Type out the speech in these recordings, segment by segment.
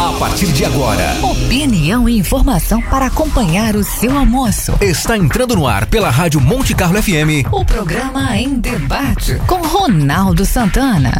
A partir de agora, opinião e informação para acompanhar o seu almoço. Está entrando no ar pela Rádio Monte Carlo FM. O programa em debate com Ronaldo Santana.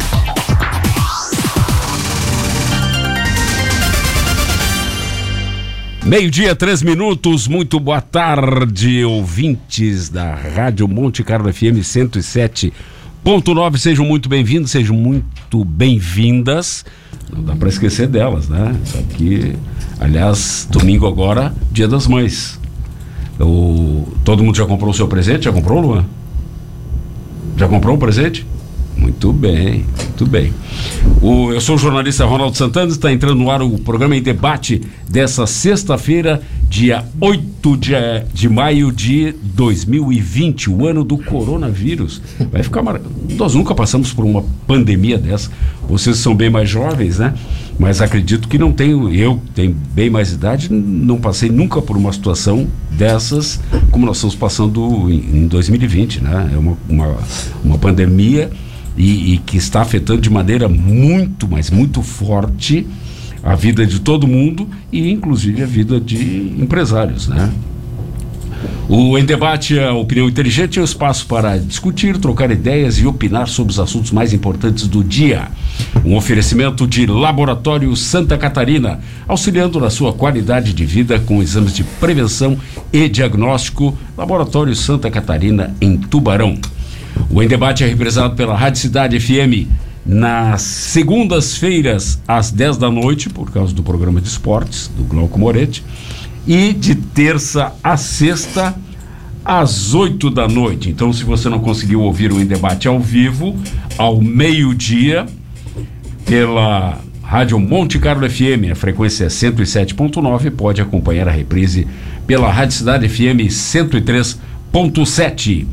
Meio-dia, três minutos. Muito boa tarde, ouvintes da Rádio Monte Carlo FM 107.9. Sejam muito bem-vindos, sejam muito bem-vindas. Não dá para esquecer delas, né? Só que, aliás, domingo agora, Dia das Mães. O, todo mundo já comprou o seu presente? Já comprou, Luan? Já comprou um presente? Muito bem, muito bem. O, eu sou o jornalista Ronaldo Santana, está entrando no ar o programa em debate dessa sexta-feira, dia 8 de, de maio de 2020, o ano do coronavírus. Vai ficar mar... Nós nunca passamos por uma pandemia dessa. Vocês são bem mais jovens, né? Mas acredito que não tenho, eu tenho bem mais idade, não passei nunca por uma situação dessas como nós estamos passando em, em 2020, né? É uma, uma, uma pandemia e, e, que está afetando de maneira muito, mas muito forte a vida de todo mundo e inclusive a vida de empresários, né? O Em Debate, a opinião inteligente é o espaço para discutir, trocar ideias e opinar sobre os assuntos mais importantes do dia. Um oferecimento de Laboratório Santa Catarina, auxiliando na sua qualidade de vida com exames de prevenção e diagnóstico. Laboratório Santa Catarina, em Tubarão. O Em Debate é representado pela Rádio Cidade FM nas segundas-feiras, às 10 da noite, por causa do programa de esportes, do Glauco Moretti, e de terça a sexta, às 8 da noite. Então, se você não conseguiu ouvir o Em Debate ao vivo, ao meio-dia, pela Rádio Monte Carlo FM, a frequência é 107.9, pode acompanhar a reprise pela Rádio Cidade FM 103.7.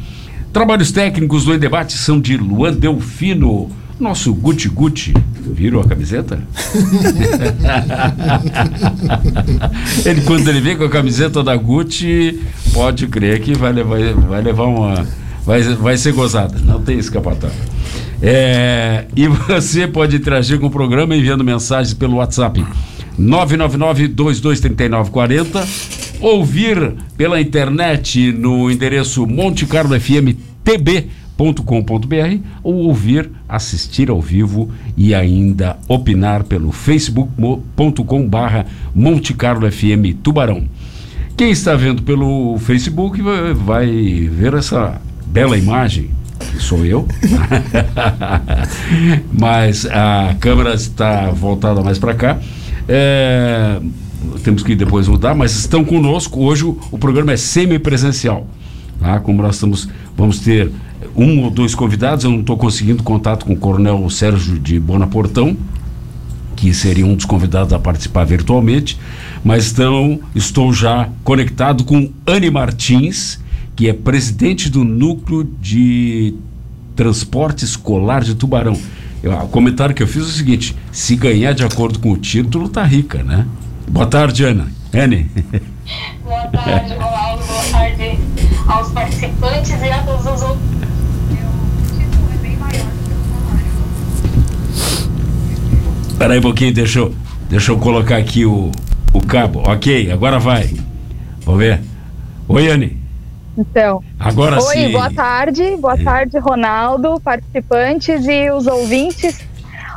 Trabalhos técnicos do Debate são de Luan Delfino, nosso Guti Guti. Viram a camiseta? ele, quando ele vem com a camiseta da Gucci, pode crer que vai levar, vai levar uma. Vai, vai ser gozada, não tem escapatória. É, e você pode interagir com o programa enviando mensagens pelo WhatsApp 999-223940, ouvir pela internet no endereço montecarlofmtb.com.br ou ouvir, assistir ao vivo e ainda opinar pelo facebook.com barra Monte Carlo FM Tubarão. Quem está vendo pelo Facebook vai, vai ver essa bela imagem sou eu, mas a câmera está voltada mais para cá. É, temos que depois mudar, mas estão conosco. Hoje o, o programa é semipresencial. Tá? Como nós estamos, vamos ter um ou dois convidados, eu não estou conseguindo contato com o Coronel Sérgio de Bonaportão, que seria um dos convidados a participar virtualmente, mas estão, estou já conectado com Anne Martins, que é presidente do Núcleo de Transporte Escolar de Tubarão. Eu, o comentário que eu fiz é o seguinte: se ganhar de acordo com o título, tá rica, né? Boa tarde, Ana. Anne. Boa tarde, Ronaldo. Boa tarde aos participantes e a todos os outros. Espera aí um pouquinho, deixa eu, deixa eu colocar aqui o, o cabo. Ok, agora vai. Vamos ver. Oi, Anne. Então. Agora Oi, sim. boa tarde. Boa É. tarde, Ronaldo, participantes e os ouvintes.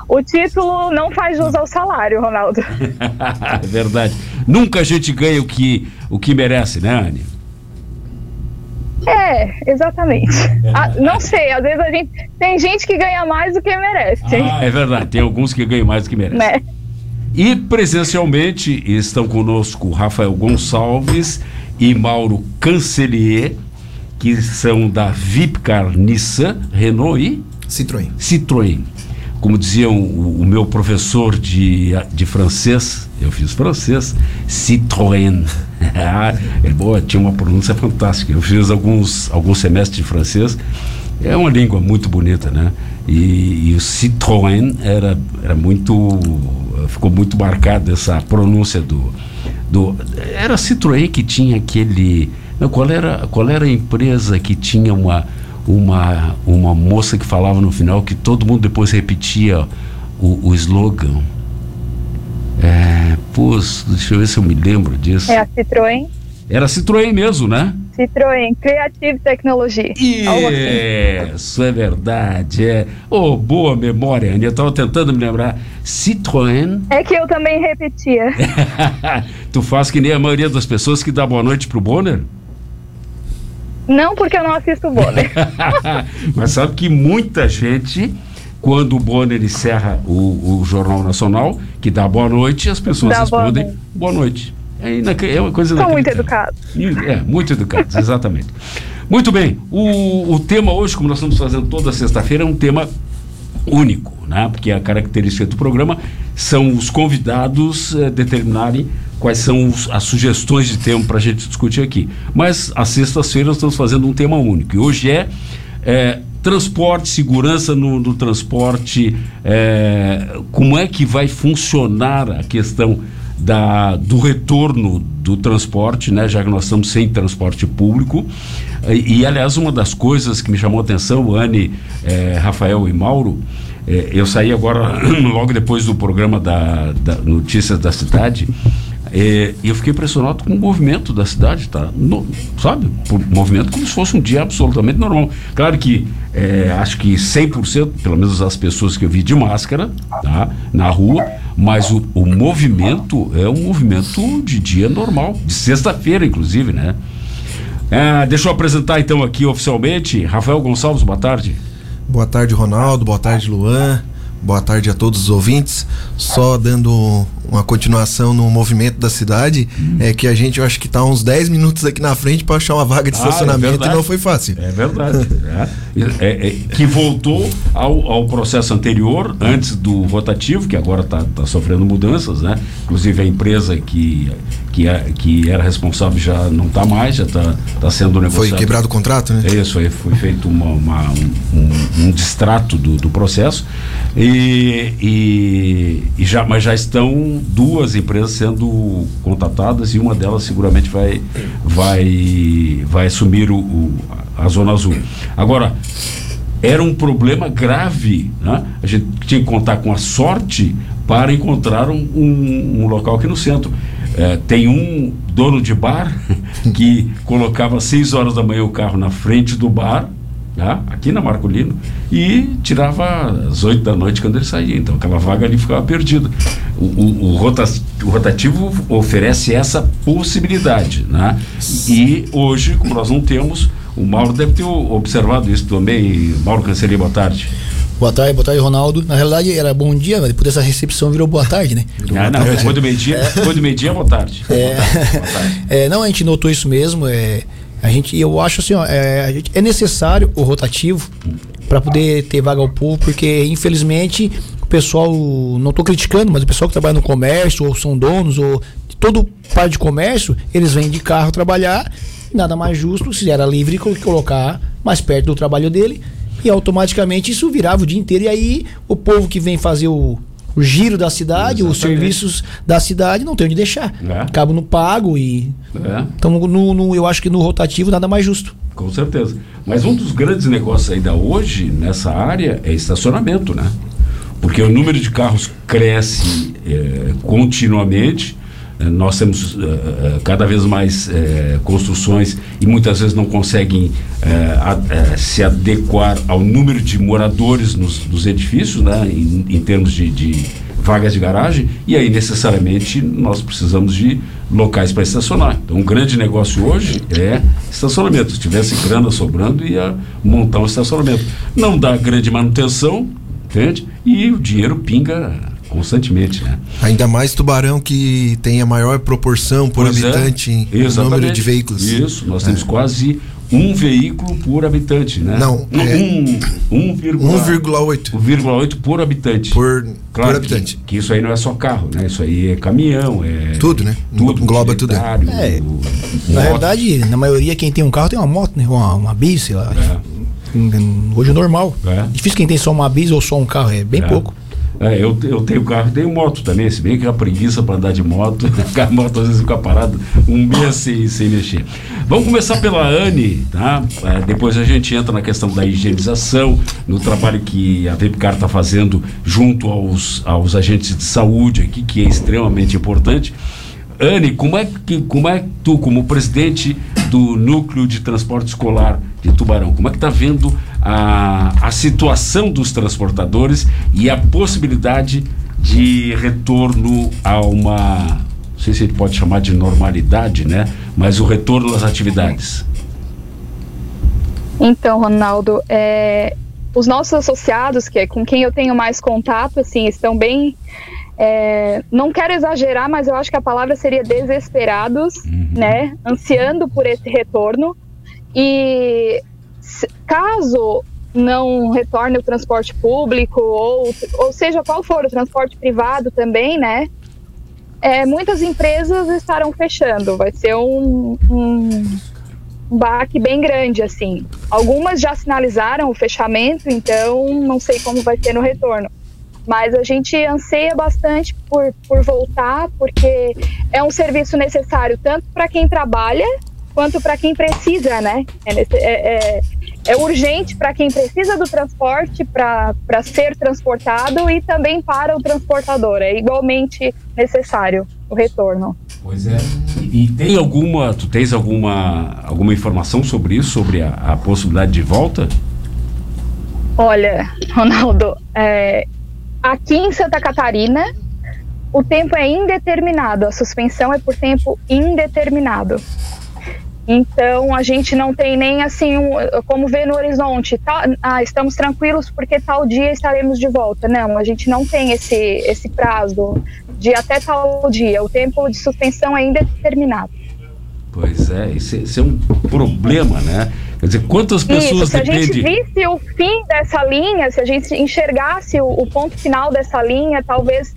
O título não faz jus ao salário, Ronaldo. É Verdade. Nunca a gente ganha o que, o que merece, né, Anne? É, exatamente. Ah, não sei, às vezes a gente. Tem gente que ganha mais do que merece. Ah, é verdade. Tem alguns que ganham mais do que merecem. Né? E presencialmente estão conosco Rafael Gonçalves e Mauro Cancelier, que são da Vipcar Nissan, Renault e Citroën. Citroën. Como dizia o, o meu professor de, de francês, eu fiz francês, Citroën. Ele boa, tinha uma pronúncia fantástica. Eu fiz alguns, alguns semestres de francês. É uma língua muito bonita, né? E, e o Citroën era, era muito. Ficou muito marcado essa pronúncia do. do era Citroën que tinha aquele. Não, qual, era, qual era a empresa que tinha uma, uma, uma moça que falava no final que todo mundo depois repetia o, o slogan? É, Pois, deixa eu ver se eu me lembro disso. É a Citroën. Era Citroën mesmo, né? Citroën Creative Technology. Assim. Isso é verdade. É. Oh, boa memória, Aninha. Eu tava tentando me lembrar. Citroën. É que eu também repetia. tu faz que nem a maioria das pessoas que dá boa noite pro Bonner? Não porque eu não assisto o Bonner. Mas sabe que muita gente, quando o Bonner encerra o, o Jornal Nacional, que dá boa noite, as pessoas Dá boa respondem noite. boa noite. É, inac- é uma coisa São muito educados. É, muito educados, exatamente. Muito bem, o, o tema hoje, como nós estamos fazendo toda sexta-feira, é um tema único, né? Porque a característica do programa são os convidados eh, determinarem quais são os- as sugestões de tema para a gente discutir aqui. Mas às sextas-feiras estamos fazendo um tema único. E hoje é, eh, transporte, segurança no, no transporte, eh, como é que vai funcionar a questão da, do retorno do transporte, né, já que nós estamos sem transporte público. E, e, aliás, uma das coisas que me chamou a atenção, Anne, eh, Rafael e Mauro, eh, eu saí agora, logo depois do programa da, da Notícias da Cidade, eh, e eu fiquei impressionado com o movimento da cidade, tá? No- sabe? Por movimento como se fosse um dia absolutamente normal. Claro que eh, acho que 100%, pelo menos as pessoas que eu vi de máscara, tá? Na rua, mas o, o movimento é um movimento de dia normal, de sexta-feira, inclusive, né? Ah, deixa eu apresentar então aqui oficialmente Rafael Gonçalves, boa tarde. Boa tarde, Ronaldo. Boa tarde, Luan. Boa tarde a todos os ouvintes. Só dando uma continuação no movimento da cidade, é que a gente, eu acho que tá uns 10 minutos aqui na frente para achar uma vaga de Ah, é estacionamento e verdade. não foi fácil. É verdade. é. É, é, que voltou ao, ao processo anterior, antes do rotativo, que agora está sofrendo mudanças, né? Inclusive a empresa que, que, é- que era responsável já não está mais, já está tá sendo negociado. Foi quebrado o contrato, né? É isso, aí foi feito uma, uma- um, um- um distrato do, do processo e, e, e já, mas já estão duas empresas sendo contatadas e uma delas seguramente vai, vai, vai assumir o, o- a Zona Azul. Agora, era um problema grave, né? A gente tinha que contar com a sorte para encontrar um, um- um local aqui no centro. É, tem um dono de bar que colocava às 6 horas da manhã o carro na frente do bar, tá? aqui na Marcolino, e tirava às 8 da noite quando ele saía. Então aquela vaga ali ficava perdida. O, o- o rota- o rotativo oferece essa possibilidade. Né? E hoje, como nós não temos, o Mauro deve ter observado isso também. Mauro Canceria, boa tarde. Boa tarde, boa tarde, Ronaldo. Na realidade era bom dia, mas depois dessa recepção virou boa tarde, né? Ah, não, depois do meio-dia, depois do meio-dia, boa tarde. É. Boa tarde, boa tarde. É, não, a gente notou isso mesmo. É, a gente, eu acho assim, ó, é, gente- é necessário o rotativo para poder ter vaga ao povo, porque infelizmente o pessoal, não estou criticando, mas o pessoal que trabalha no comércio, ou são donos, ou de todo parte de comércio, eles vêm de carro trabalhar. Nada mais justo se era livre co- colocar mais perto do trabalho dele e automaticamente isso virava o dia inteiro. E aí o povo que vem fazer o, o giro da cidade, os Exatamente. serviços da cidade, não tem onde deixar. É. Acaba no pago e É. então, no, no- eu acho que no rotativo nada mais justo. Com certeza. Mas um dos grandes negócios ainda hoje nessa área é estacionamento, né? Porque o número de carros cresce eh, continuamente. Eh, nós temos eh, cada vez mais eh, construções e muitas vezes não conseguem eh, a- se adequar ao número de moradores nos, nos edifícios, né? Em, em termos de, de vagas de garagem. E aí, necessariamente, nós precisamos de locais para estacionar. Então, um grande negócio hoje é estacionamento. Se tivesse grana sobrando, ia montar um estacionamento. Não dá grande manutenção, entende? E o dinheiro pinga constantemente, né? Ainda mais Tubarão que tem a maior proporção por Pois é, habitante em número de veículos. Isso, nós É. temos quase um veículo por habitante, né? Não, um, é- um, 1,8 1,8 por habitante. por, Claro por habitante. Que, que isso aí não é só carro, né? Isso aí é caminhão, é. Tudo, né? Tudo. Engloba tudo. É, o- Na moto. verdade, na maioria, quem tem um carro tem uma moto, né? Uma, uma bis, sei lá. É. Hoje é normal. É. Difícil quem tem só uma bis ou só um carro, é bem É. pouco. É, eu, eu tenho carro tenho moto também, se bem que a preguiça para andar de moto, a moto às vezes fica parada um mês sem, sem mexer. Vamos começar pela Anne, tá? É, depois a gente entra na questão da higienização, no trabalho que a Vipcar está fazendo junto aos, aos agentes de saúde aqui, que é extremamente importante. Anne, como é que como é tu, como presidente do núcleo de transporte escolar de Tubarão, como é que está vendo a, a situação dos transportadores e a possibilidade de retorno a uma, não sei se gente pode chamar de normalidade, né? Mas o retorno às atividades. Então, Ronaldo, é, os nossos associados, que é com quem eu tenho mais contato, assim, estão bem. É, não quero exagerar, mas eu acho que a palavra seria desesperados, né? Ansiando por esse retorno. E caso não retorne o transporte público, ou, ou seja qual for o transporte privado também, né? É, muitas empresas estarão fechando. Vai ser um, um, um baque bem grande, assim. Algumas já sinalizaram o fechamento, então não sei como vai ser no retorno. Mas a gente anseia bastante por, por voltar, porque é um serviço necessário tanto para quem trabalha quanto para quem precisa, né? É, é- é- é urgente para quem precisa do transporte para ser transportado e também para o transportador. É igualmente necessário o retorno. Pois é. E, e tem alguma, tu tens alguma, alguma informação sobre isso, sobre a, a possibilidade de volta? Olha, Ronaldo, é, aqui em Santa Catarina, o tempo é indeterminado, a suspensão é por tempo indeterminado. Então a gente não tem nem assim um, como ver no horizonte, tá, ah, estamos tranquilos porque tal dia estaremos de volta. Não, a gente não tem esse, esse prazo de até tal dia. O tempo de suspensão é indeterminado. Pois é, isso, é- isso é um problema, né? Quer dizer, quantas Isso, pessoas se a gente dependem? visse o fim dessa linha, se a gente enxergasse o, o ponto final dessa linha, talvez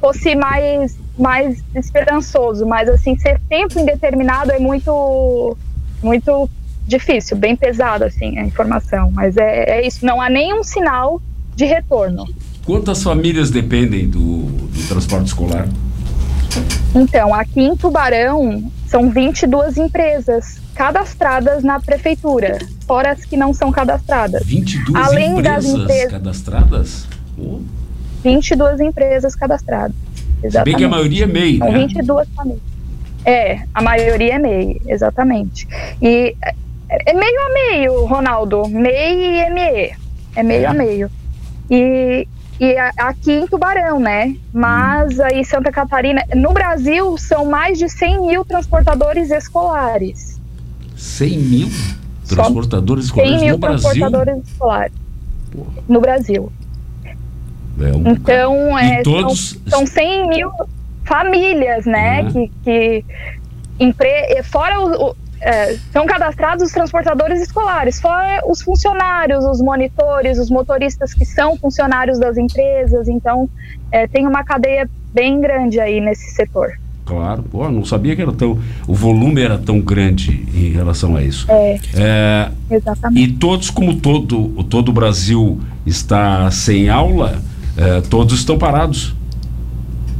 fosse mais, mais esperançoso. Mas assim, ser tempo indeterminado é muito, muito difícil, bem pesado assim a informação. Mas é, é isso, não há nenhum sinal de retorno. Quantas famílias dependem do, do transporte escolar? Então, aqui em Tubarão são 22 empresas cadastradas na prefeitura, fora as que não são cadastradas. 22 Além das empresas empresas- cadastradas? Pô, 22 empresas cadastradas. se bem Exatamente. que a maioria é MEI, São né? 22 famílias. É, a maioria é MEI, exatamente. E é- é meio a meio, Ronaldo. MEI e ME. É meio a meio. E, e aqui em Tubarão, né? Mas aí Santa Catarina. No Brasil, são mais de 100 mil transportadores escolares. 100 mil Só transportadores 100 escolares mil no Brasil. transportadores escolares. Porra. No Brasil. É um Então, é, todos- são, são 100 mil famílias, né? Uhum. Que, que empre... fora o- é, são cadastrados os transportadores escolares, fora os funcionários, os monitores, os motoristas que são funcionários das empresas. Então, é, tem uma cadeia bem grande aí nesse setor. Claro, pô, não sabia que era tão. O volume era tão grande em relação a isso. É, É, exatamente. e todos, como todo, todo o Brasil está sem aula, é, todos estão parados.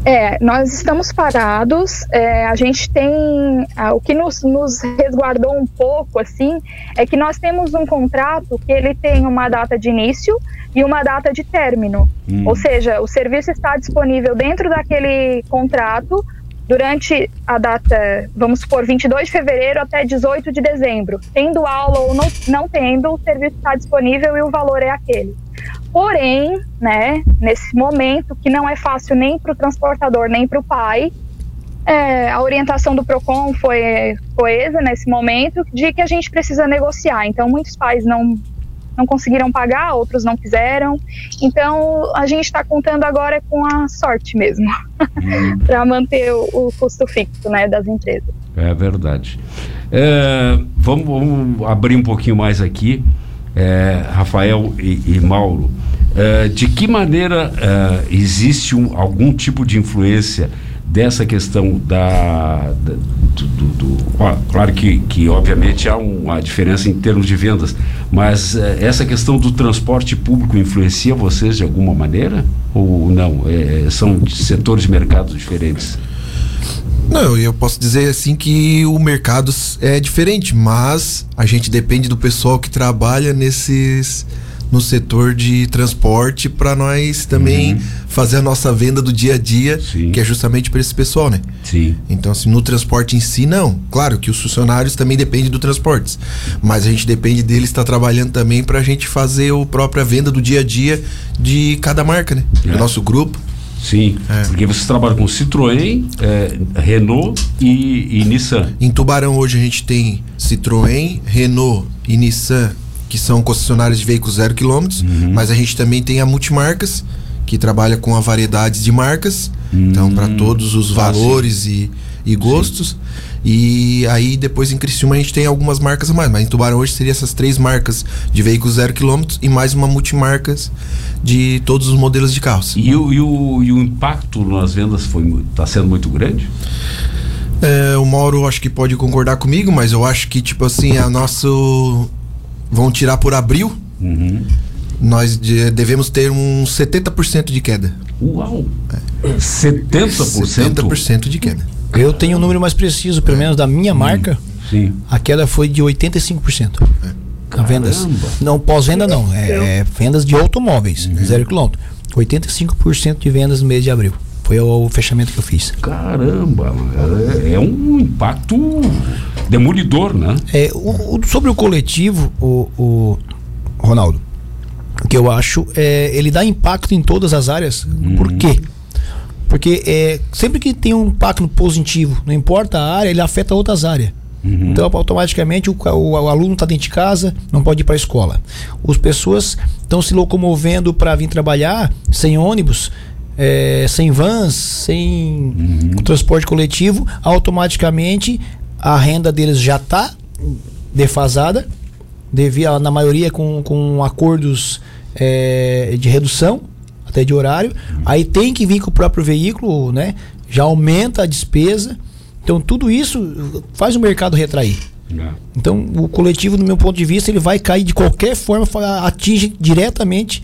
É, nós estamos parados. é, a gente tem. ah, o que nos, nos resguardou um pouco, assim, é que nós temos um contrato que ele tem uma data de início e uma data de término. Hum. Ou seja, o serviço está disponível dentro daquele contrato durante a data, vamos supor, 22 de fevereiro até 18 de dezembro. Tendo aula ou não, não tendo, o serviço está disponível e o valor é aquele. Porém, né, nesse momento que não é fácil nem para o transportador nem para o pai, é, a orientação do Procon foi coesa nesse momento de que a gente precisa negociar. Então, muitos pais não não conseguiram pagar, outros não quiseram. Então, a gente está contando agora com a sorte mesmo, para manter o, o custo fixo, né, das empresas. É verdade. É, vamos, vamos abrir um pouquinho mais aqui, é, Rafael e, e Mauro. É, de que maneira é, existe um- algum tipo de influência dessa questão da, da do, do, do, claro que, que obviamente há uma diferença em termos de vendas, mas eh, essa questão do transporte público influencia vocês de alguma maneira ou não? É, são setores de mercados diferentes? Não, eu posso dizer assim que o mercado é diferente, mas a gente depende do pessoal que trabalha nesses no setor de transporte para nós também uhum. fazer a nossa venda do dia a dia, Sim. que é justamente para esse pessoal, né? Sim. Então, assim, no transporte em si, não. Claro que os funcionários também dependem do transporte, mas a gente depende deles estar tá trabalhando também para a gente fazer a própria venda do dia a dia de cada marca, né? É. Do nosso grupo. Sim, é. porque vocês trabalham com Citroën, é, Renault e, e, Nissan. Em Tubarão hoje a gente tem Citroën, Renault e Nissan, que são concessionários de veículos zero quilômetros, uhum. mas a gente também tem a Multimarcas, que trabalha com a variedade de marcas, uhum. então para todos os valores e, e gostos. Sim. E aí depois em Criciúma a gente tem algumas marcas a mais, mas em Tubarão hoje seria essas três marcas de veículos zero quilômetros e mais uma multimarcas de todos os modelos de carros. E o, e o, e o impacto nas vendas está sendo muito grande? É, o Mauro acho que pode concordar comigo, mas eu acho que tipo assim, a nosso vão tirar por abril. Uhum. Nós de, devemos ter um 70% de queda. Uau! É. 70%? 70% de queda. Eu tenho um número mais preciso, pelo menos da minha marca. Sim. A queda foi de 85%. É. Vendas. Não, pós-venda não. É, é, vendas de automóveis, uhum. zero quilômetro. 85% de vendas no mês de abril. Foi o, fechamento que eu fiz. Caramba, é, é um impacto demolidor, né? É, o, o, sobre o coletivo, o, o, Ronaldo, o que eu acho é ele dá impacto em todas as áreas. Uhum. Por quê? Porque é, sempre que tem um impacto positivo, não importa a área, ele afeta outras áreas. Uhum. Então, automaticamente, o, o, o aluno está dentro de casa, não pode ir para a escola. As pessoas estão se locomovendo para vir trabalhar sem ônibus, é, sem vans, sem uhum. transporte coletivo. Automaticamente, a renda deles já está defasada, devia, na maioria com, com acordos é, de redução até de horário. Aí tem que vir com o próprio veículo, né? Já aumenta a despesa. Então tudo isso faz o mercado retrair. É. Então o coletivo, do meu ponto de vista, ele vai cair de qualquer forma, atinge diretamente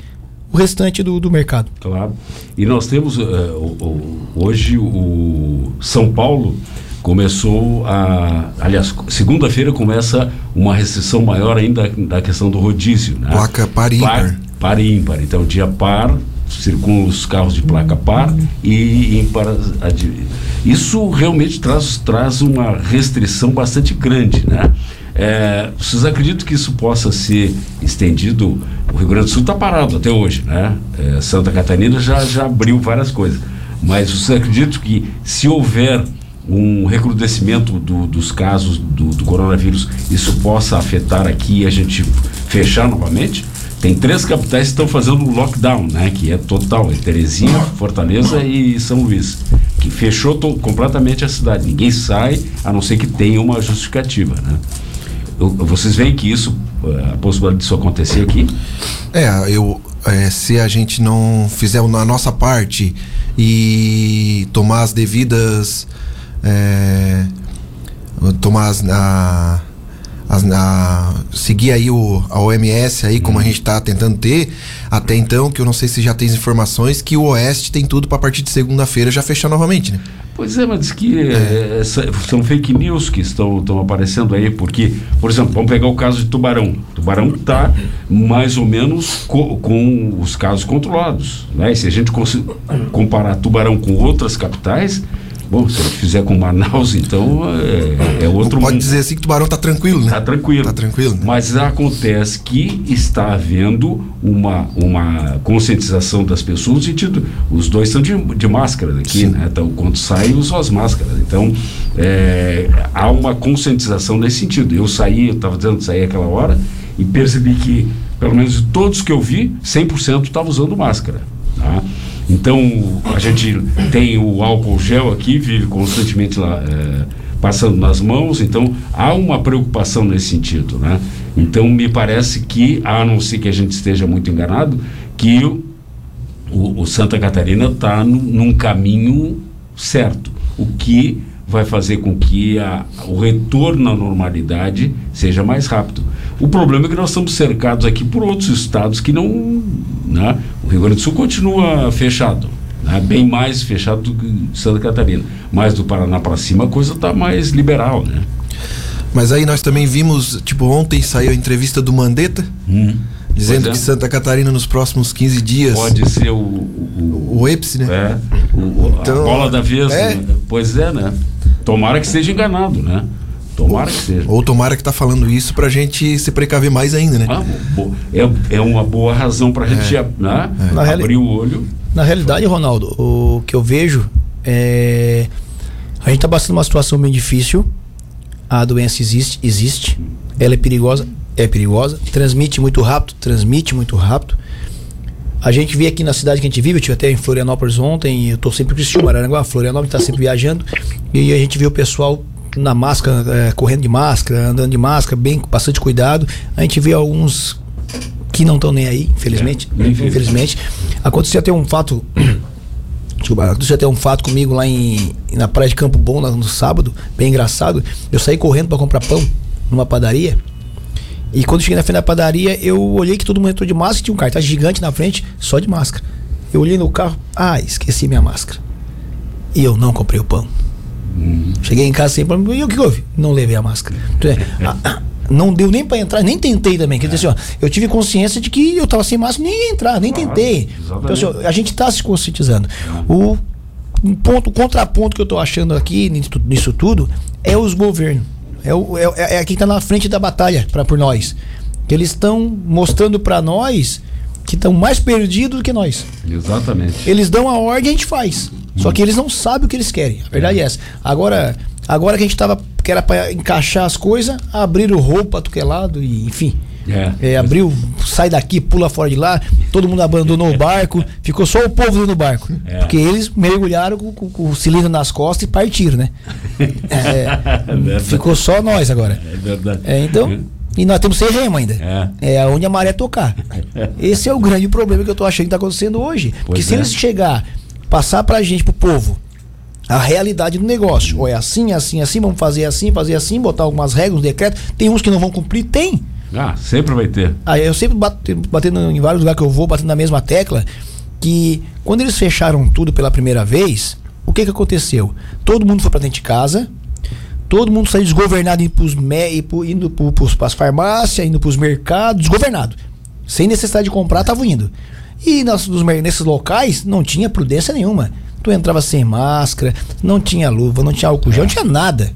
o restante do, do mercado. Claro. E nós temos uh, o, hoje o São Paulo começou a. Aliás, segunda-feira começa uma restrição maior ainda da questão do rodízio. Né? Placa par ímpar. Par, par ímpar. Então, dia par circulam os carros de placa par e ímpar. Isso realmente traz, traz uma restrição bastante grande, né? É, vocês acreditam que isso possa ser estendido? O Rio Grande do Sul está parado até hoje, né? É, Santa Catarina já, já abriu várias coisas. Mas vocês acreditam que se houver um recrudescimento do, dos casos do, do, coronavírus, isso possa afetar aqui e a gente fechar novamente? Tem três capitais que estão fazendo lockdown, né? Que é total, é Terezinha, Fortaleza e São Luís, que fechou completamente a cidade. Ninguém sai, a não ser que tenha uma justificativa, né? Vocês veem que isso, a possibilidade disso acontecer aqui? É, eu, é, se a gente não fizer a nossa parte e tomar as devidas é, tomar as, a, as, a, seguir aí o, a OMS aí, como a uhum. gente está tentando ter, até então, que eu não sei se já tem informações, que o Oeste tem tudo para a partir de segunda-feira já fechar novamente, né? Pois é, mas que é. É, são fake news que estão, estão aparecendo aí, porque, por exemplo, vamos pegar o caso de Tubarão. Tubarão está mais ou menos co com os casos controlados. Né? E se a gente comparar Tubarão com outras capitais, Bom, se ele fizer com Manaus, então é, é outro Pode mundo. dizer assim que o Tubarão está tranquilo, né? Está tranquilo. Tá tranquilo. Né? Mas acontece que está havendo uma, uma conscientização das pessoas no sentido. Os dois estão de, de máscara aqui, Sim. né? Então, quando saem, usam as máscaras. Então, é, há uma conscientização nesse sentido. Eu saí, eu estava dizendo, saí aquela hora e percebi que, pelo menos de todos que eu vi, 100% estavam usando máscara. Tá? Então, a gente tem o álcool gel aqui, vive constantemente lá, é, passando nas mãos, então há uma preocupação nesse sentido, né? Então, me parece que, a não ser que a gente esteja muito enganado, que o, o Santa Catarina está num caminho certo. o que vai fazer com que a, o retorno à normalidade seja mais rápido. O problema é que nós estamos cercados aqui por outros estados que não. Né? Rio Grande do Sul continua fechado. Né? Bem mais fechado do que Santa Catarina. Mas do Paraná para cima a coisa está mais liberal. Né? Mas aí nós também vimos, tipo, ontem saiu a entrevista do Mandetta, Hum. dizendo é. que Santa Catarina nos próximos 15 dias. Pode ser o. o, O EPS, né? É, o- Então, a bola da vez. é. né? Pois é, né? Tomara que esteja enganado, né? Tomara que seja. Ou tomara que tá falando isso pra gente se precaver mais ainda, né? Ah, é, é uma boa razão para a gente né? Na reali- abrir o olho. Na realidade, Ronaldo, o que eu vejo é. A gente está passando uma situação bem difícil. A doença existe, existe. Ela é perigosa, é perigosa. Transmite muito rápido, transmite muito rápido. A gente vê aqui na cidade que a gente vive, eu estive até em Florianópolis ontem, eu estou sempre em Criciúma, Araranguá, Florianópolis está sempre viajando, e a gente vê o pessoal na máscara, eh, correndo de máscara, andando de máscara, bem com bastante cuidado. A gente vê alguns que não estão nem aí, infelizmente. É, infelizmente. Aconteceu até um fato. Desculpa, aconteceu até um fato comigo lá em, na praia de Campo Bom, lá no sábado, bem engraçado. Eu saí correndo para comprar pão numa padaria. E quando cheguei na frente da padaria, eu olhei que todo mundo entrou de máscara e tinha um cartaz gigante na frente, só de máscara. Eu olhei no carro, ah, esqueci minha máscara. E eu não comprei o pão. Cheguei em casa sem problema. E o que houve? Não levei a máscara. Então, é, a- a- não deu nem pra entrar, nem tentei também. Quer dizer assim, ó, eu tive consciência de que eu tava sem máscara, nem ia entrar, nem Claro, tentei. exatamente. Então, assim, ó, a gente tá se conscientizando. O um ponto, o contraponto que eu tô achando aqui nisso, nisso tudo é os governos. É, o, é, é quem tá na frente da batalha para por nós. Que eles estão mostrando para nós que estão mais perdidos do que nós. Exatamente. Eles dão a ordem e a gente faz. Só que eles não sabem o que eles querem. A verdade é, essa. Agora, agora que a gente tava. Que era pra encaixar as coisas, abriram roupa do que lado e enfim. É. É, abriu, sai daqui, pula fora de lá, todo mundo abandonou o barco, ficou só o povo dentro do barco. É. Porque eles mergulharam com, com- com o cilindro nas costas e partiram, né? É, verdade. ficou só nós agora. É verdade. É, então, e nós temos sem remo ainda. É. É onde a maré tocar. Esse é o grande problema que eu tô achando que tá acontecendo hoje. Porque se é. eles chegar, passar pra gente, pro povo, a realidade do negócio, ou é assim, assim, assim, vamos fazer assim, fazer assim, botar algumas regras, um decreto, tem uns que não vão cumprir, tem. Ah, sempre vai ter. Aí eu sempre bato, batendo em vários lugares que eu vou, batendo na mesma tecla, que quando eles fecharam tudo pela primeira vez, o que que aconteceu? Todo mundo foi pra dentro de casa, todo mundo saiu desgovernado indo pros me, indo pro, pros, pras farmácias, indo pros mercados, desgovernado. Sem necessidade de comprar, estavam indo. E nas- nos nesses locais não tinha prudência nenhuma. Tu entrava sem máscara, não tinha luva, não tinha álcool gel, não tinha nada.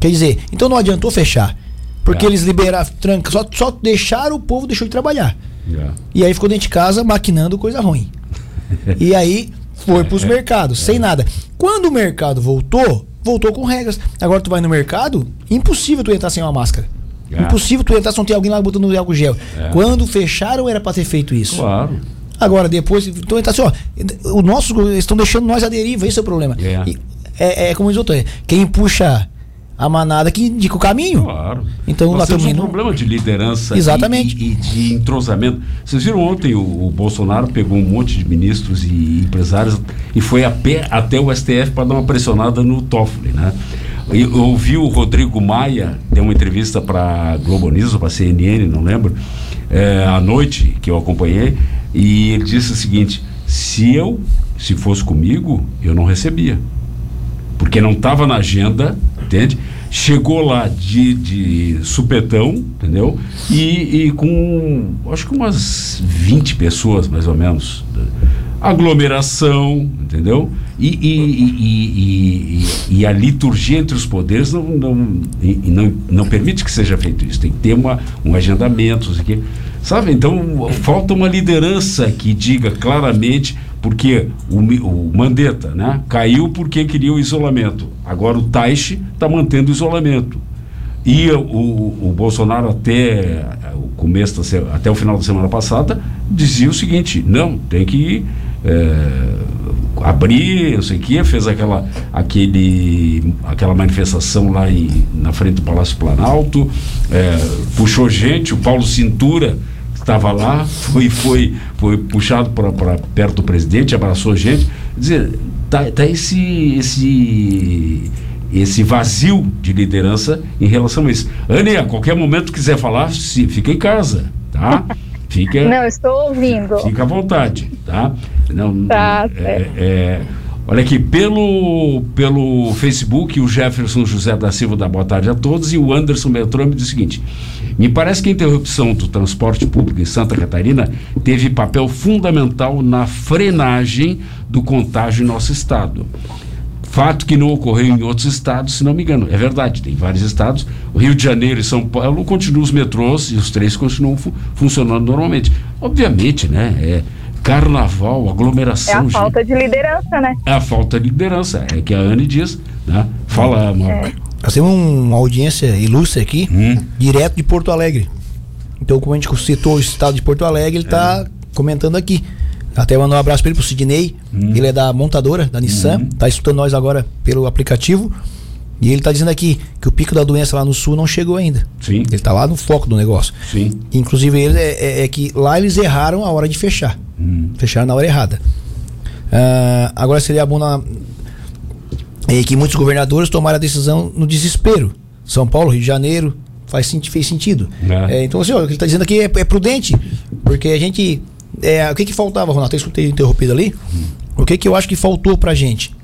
Quer dizer, então não adiantou fechar. Porque É. eles liberaram, tranca, só, só deixaram o povo deixou de trabalhar. Já. E aí ficou dentro de casa maquinando coisa ruim. e aí foi pros mercados, sem nada. Quando o mercado voltou, voltou com regras. Agora tu vai no mercado, impossível tu entrar sem uma máscara. É. Impossível tu entrar se não tem alguém lá botando álcool gel. É. Quando fecharam era pra ter feito isso. Claro. Agora, depois, então tá assim, ó, os nossos eles estão deixando nós à deriva, esse é o problema. É. E É, é como diz o outro, é, quem puxa a manada que indica o caminho. Claro. Então, nós temos um indo- problema de liderança e- Exatamente. E, e de entrosamento. Vocês viram ontem o, o Bolsonaro pegou um monte de ministros e empresários e foi a pé até o STF para dar uma pressionada no Toffoli, né? Eu, ouvi o Rodrigo Maia deu uma entrevista para Globo News ou para CNN, não lembro, é, à noite que eu acompanhei e ele disse o seguinte: se eu, se fosse comigo, eu não recebia porque não estava na agenda, entende? Chegou lá de, de supetão, entendeu? E, e com, acho que umas 20 pessoas, mais ou menos. Aglomeração, entendeu? E, e, e, e- a liturgia entre os poderes não, não, não, não permite que seja feito isso. Tem que ter uma, um agendamento. Sabe? Então, falta uma liderança que diga claramente porque o, o Mandetta né, caiu porque queria o isolamento. Agora o Taishi está mantendo o isolamento. E o, o, Bolsonaro até o começo da até o final da semana passada dizia o seguinte: não, tem que é, abrir, não sei o que, fez aquela, aquele, aquela manifestação lá em, na frente do Palácio Planalto, é, puxou gente, o Paulo Cintura estava lá, foi, foi, foi puxado para perto do presidente, abraçou gente. Quer dizer, tá, tá esse, esse, esse vazio de liderança em relação a isso. Anne, a qualquer momento quiser falar, se, fica em casa, tá? Fica, Não, estou ouvindo. fica à vontade, tá? Não, Tá, é, é, olha aqui, pelo, pelo Facebook, o Jefferson José da Silva dá boa tarde a todos e o Anderson Beltrame diz o seguinte: me parece que a interrupção do transporte público em Santa Catarina teve papel fundamental na frenagem do contágio em nosso estado. Fato que não ocorreu em outros estados, se não me engano. É verdade, tem vários estados. O Rio de Janeiro e São Paulo continuam os metrôs e os três continuam fu- funcionando normalmente. Obviamente, né? É carnaval, É aglomeração. a gente. falta de liderança, né? É a falta de liderança. É que a Anne diz, né? Fala, Mauro. Nós temos uma audiência ilustre aqui, Hum. direto de Porto Alegre. Então, como a gente citou o estado de Porto Alegre, ele está comentando aqui. Até mandar um abraço para ele, pro Sidney. Ele é da montadora, da Nissan. Tá escutando nós agora pelo aplicativo. E ele tá dizendo aqui que o pico da doença lá no sul não chegou ainda. Sim. Ele tá lá no foco do negócio. Sim. Inclusive, ele é, é- é que lá eles erraram a hora de fechar. Fecharam na hora errada. Ah, agora seria bom na, é que muitos governadores tomaram a decisão no desespero. São Paulo, Rio de Janeiro, faz, fez sentido. É. É, então, assim, ó, o que ele está dizendo aqui é, é prudente, porque a gente. é, o que, que faltava, Ronaldo? Eu escutei interrompido ali. O que, que eu acho que faltou pra gente?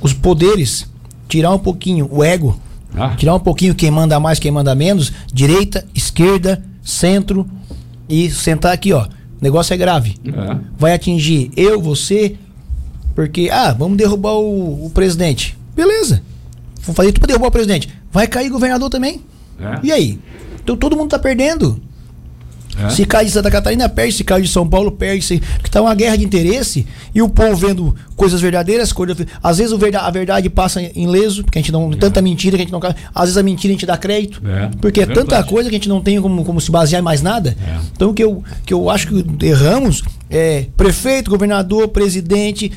Os poderes, tirar um pouquinho o ego, Ah. tirar um pouquinho quem manda mais, quem manda menos, direita, esquerda, centro, e sentar aqui, ó. O negócio é grave É. vai atingir eu, você, porque, ah, vamos derrubar o, o presidente. Beleza. Vamos fazer tudo pra derrubar o presidente. Vai cair governador também. É. E aí? Então todo mundo tá perdendo. É. Se cai de Santa Catarina, perde. Se cai de São Paulo, perde. Se... Porque tá uma guerra de interesse e o povo vendo coisas verdadeiras, coisas... Às vezes a verdade passa em leso, porque a gente não. Tanta mentira que a gente não. Às vezes a mentira a gente dá crédito. É, Porque é, é tanta coisa que a gente não tem como, como se basear em mais nada. É. Então o que eu, que eu acho que erramos é prefeito, governador, presidente,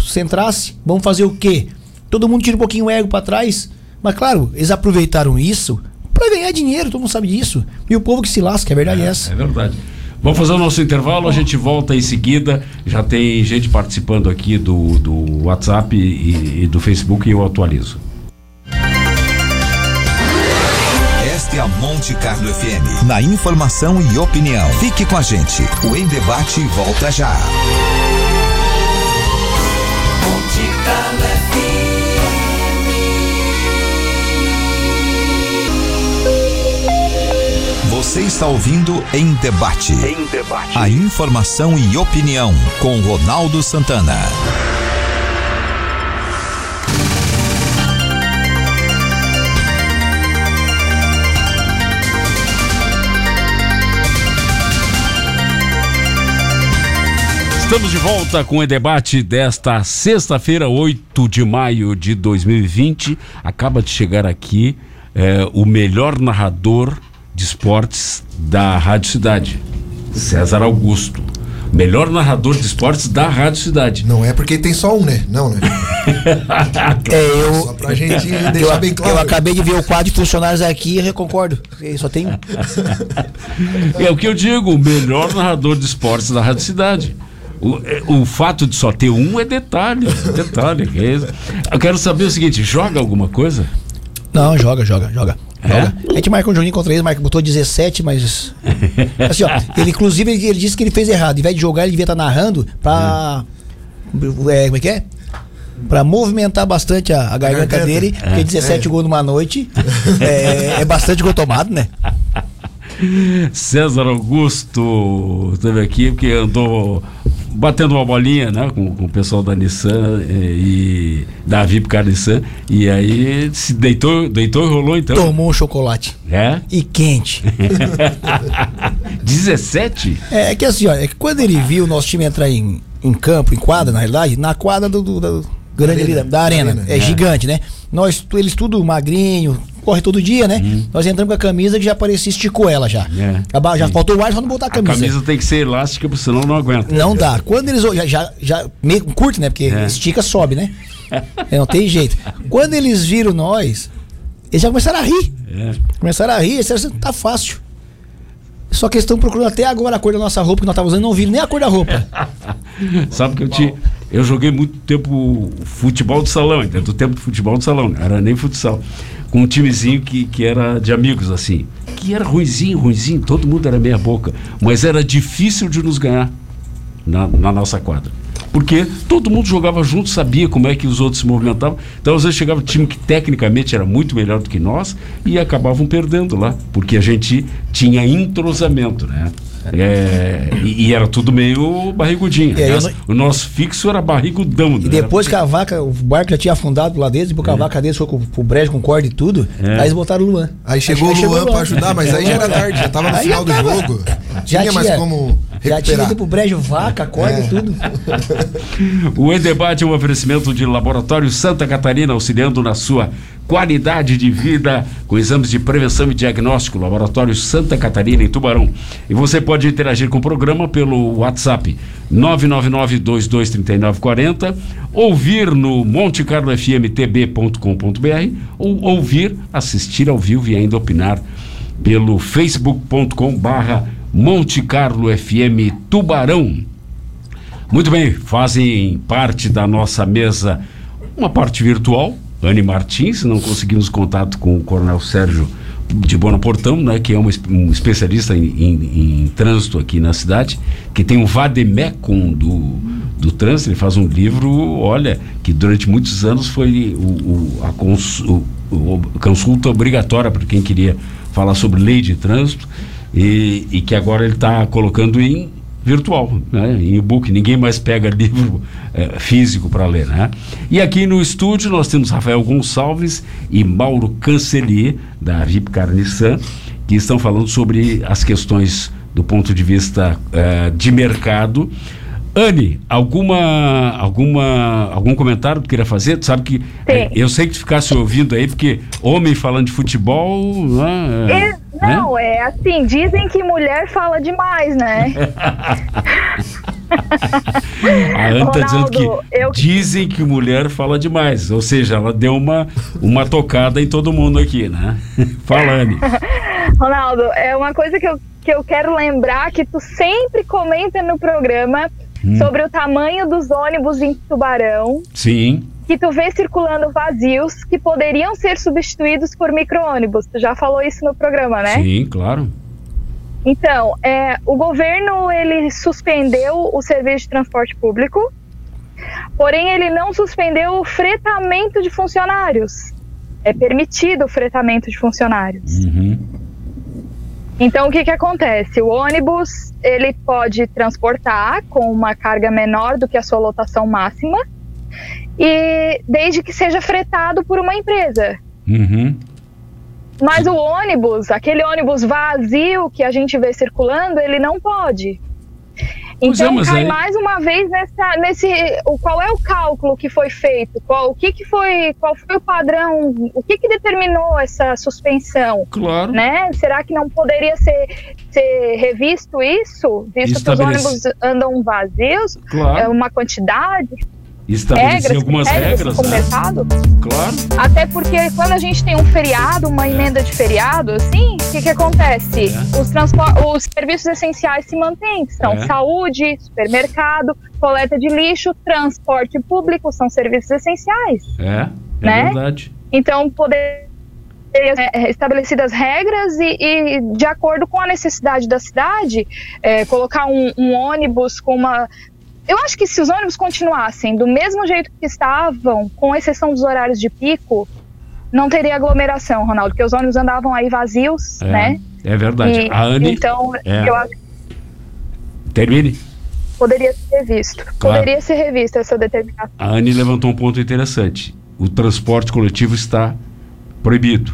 centrasse, vamos fazer o quê? Todo mundo tira um pouquinho o ego pra trás. Mas claro, eles aproveitaram isso pra ganhar dinheiro, todo mundo sabe disso. E o povo que se lasca, a verdade é, essa. É verdade. Vamos fazer o nosso intervalo, a gente volta em seguida. Já tem gente participando aqui do, do WhatsApp e, e do Facebook e eu atualizo. Esta é a Monte Carlo FM. Na informação e opinião. Fique com a gente. O Em Debate volta já. Você está ouvindo Em Debate. Em Debate. A informação e opinião com Ronaldo Santana. Estamos de volta com o debate desta sexta-feira, 8 de maio de 2020. Acaba de chegar aqui eh, o melhor narrador de esportes da Rádio Cidade, César Augusto. Melhor narrador de esportes da Rádio Cidade. Não é porque tem só um, né? Não, né? É, eu. Só pra gente Eu, deixar bem claro. eu acabei de ver o quadro de funcionários aqui e eu concordo. Só tem um. É o que eu digo, o melhor narrador de esportes da Rádio Cidade. O, é, o fato de só ter um é detalhe, é detalhe. é. Eu quero saber o seguinte, joga alguma coisa? Não, joga, joga, joga. É? joga. A gente marcou um joguinho contra ele, marca, botou 17, mas. Assim, ó, ele inclusive ele, ele disse que ele fez errado. Em vez de jogar, ele devia estar narrando pra. É, como é que é? Pra movimentar bastante a, a garganta, dele, porque 17 gols numa noite é, é bastante gol tomado, né? César Augusto esteve aqui porque andou batendo uma bolinha né, com, com o pessoal da Nissan eh, e da Vipcar Nissan e aí se deitou, deitou e rolou então. Tomou um chocolate. É? E quente. 17? É, é que assim, ó, é que quando ele viu o nosso time entrar em, em campo, em quadra, na realidade, na quadra do, do- do grande arena, ali, da, da arena. da arena. É, gigante, né? Nós, eles tudo magrinho, corre todo dia, né? Nós entramos com a camisa que já parecia esticou ela já. Uhum. É. Aba- Já faltou o ar só não botar a A camisa. camisa tem que ser elástica, porque senão não aguenta. Não dá. Quando eles já, já, já meio curte, né? Porque É. estica, sobe, né? É, não tem jeito. Quando eles viram nós, eles já começaram a rir. É. Começaram a rir, eles disseram assim, tá fácil. Só que eles estão procurando até agora a cor da nossa roupa que nós estávamos usando, não viram nem a cor da roupa. Sabe que eu, ti, eu joguei muito tempo futebol de salão, ainda do tempo de futebol de salão, não era nem futsal. Com um timezinho que, que era de amigos, assim. Que era ruizinho, ruizinho, todo mundo era meia boca. Mas era difícil de nos ganhar na, na nossa quadra. Porque todo mundo jogava junto, sabia como é que os outros se movimentavam. Então, às vezes, chegava um time que tecnicamente era muito melhor do que nós e acabavam perdendo lá, porque a gente tinha entrosamento, né? É, e, e era tudo meio barrigudinho. Aí Aliás, não- O nosso fixo era barrigudão. E né? depois que a vaca, o barco já tinha afundado lá dentro, depois que a vaca deles foi com, pro brejo com corda e tudo, É. aí eles botaram o Luan. Aí chegou o Luan pra ajudar, mas aí já era tarde, já tava no Aí final do tava. jogo. Já tinha mais como Já tinha ido pro brejo vaca, corda e tudo. O E-Debate é um oferecimento de Laboratório Santa Catarina, auxiliando na sua qualidade de vida com exames de prevenção e diagnóstico. Laboratório Santa Catarina, em Tubarão. E você pode interagir com o programa pelo WhatsApp 999-223940, ouvir no montecarlofmtb.com.br ou ouvir, assistir ao vivo e ainda opinar pelo facebook.com barra Monte Carlo FM Tubarão. Muito bem, fazem parte da nossa mesa uma parte virtual. Anne Martins, não conseguimos contato com o Coronel Sérgio de Bonaportão, né, que é um, um especialista em, em- em trânsito aqui na cidade, que tem um vademecum do, do trânsito, ele faz um livro, olha, que durante muitos anos foi o, o- a cons- o- o- consulta obrigatória para quem queria falar sobre lei de trânsito e, e que agora ele está colocando em virtual, né? em e-book. Ninguém mais pega livro eh, físico para ler. Né? E aqui no estúdio nós temos Rafael Gonçalves e Mauro Cancelier, da VIP Carnissan, que estão falando sobre as questões do ponto de vista eh, de mercado. Anne, alguma, alguma, algum comentário que tu queria fazer? Tu sabe que eh, eu sei que tu ficasse ouvindo aí, porque homem falando de futebol. Né, É, né? não, é assim, dizem que mulher fala demais, né? A Ana tá dizendo que eu- dizem que mulher fala demais. Ou seja, ela deu uma, uma tocada em todo mundo aqui, né? Fala, Anne. Ronaldo, é uma coisa que eu, que eu quero lembrar que tu sempre comenta no programa Hum. sobre o tamanho dos ônibus em Tubarão, Sim, que tu vê circulando vazios que poderiam ser substituídos por micro-ônibus. Tu já falou isso no programa, né? sim, claro. Então, é, o governo ele suspendeu o serviço de transporte público, porém ele não suspendeu o fretamento de funcionários. É permitido o fretamento de funcionários. Uhum. Então, o que, que acontece? O ônibus ele pode transportar com uma carga menor do que a sua lotação máxima, e desde que seja fretado por uma empresa. Uhum. Mas o ônibus, aquele ônibus vazio que a gente vê circulando, ele não pode. É, Então mas cai aí- mais uma vez nessa, nesse, o, qual é o cálculo que foi feito? Qual, o que, que foi, qual foi o padrão? O que, que determinou essa suspensão? Claro. Né? Será que não poderia ser, ser revisto isso, visto que os ônibus andam vazios? Claro. É uma quantidade? Estabelecer regras, algumas regras né? mercado? Claro. Até porque quando a gente tem um feriado, uma emenda de feriado, assim, o que, que acontece? Os, transpor- os serviços essenciais se mantêm, são É. saúde, supermercado, coleta de lixo, transporte público, são serviços essenciais. É, é Né? verdade. Então, poder é, estabelecidas regras e, e, de acordo com a necessidade da cidade, é, colocar um, um ônibus com uma. Eu acho que se os ônibus continuassem do mesmo jeito que estavam, com exceção dos horários de pico, não teria aglomeração, Ronaldo, porque os ônibus andavam aí vazios, É, né? é verdade. E- a Anne, Então, É. eu acho que termine. poderia ser revisto. Claro. Poderia ser revista essa determinação. A Anne levantou um ponto interessante. O transporte coletivo está proibido.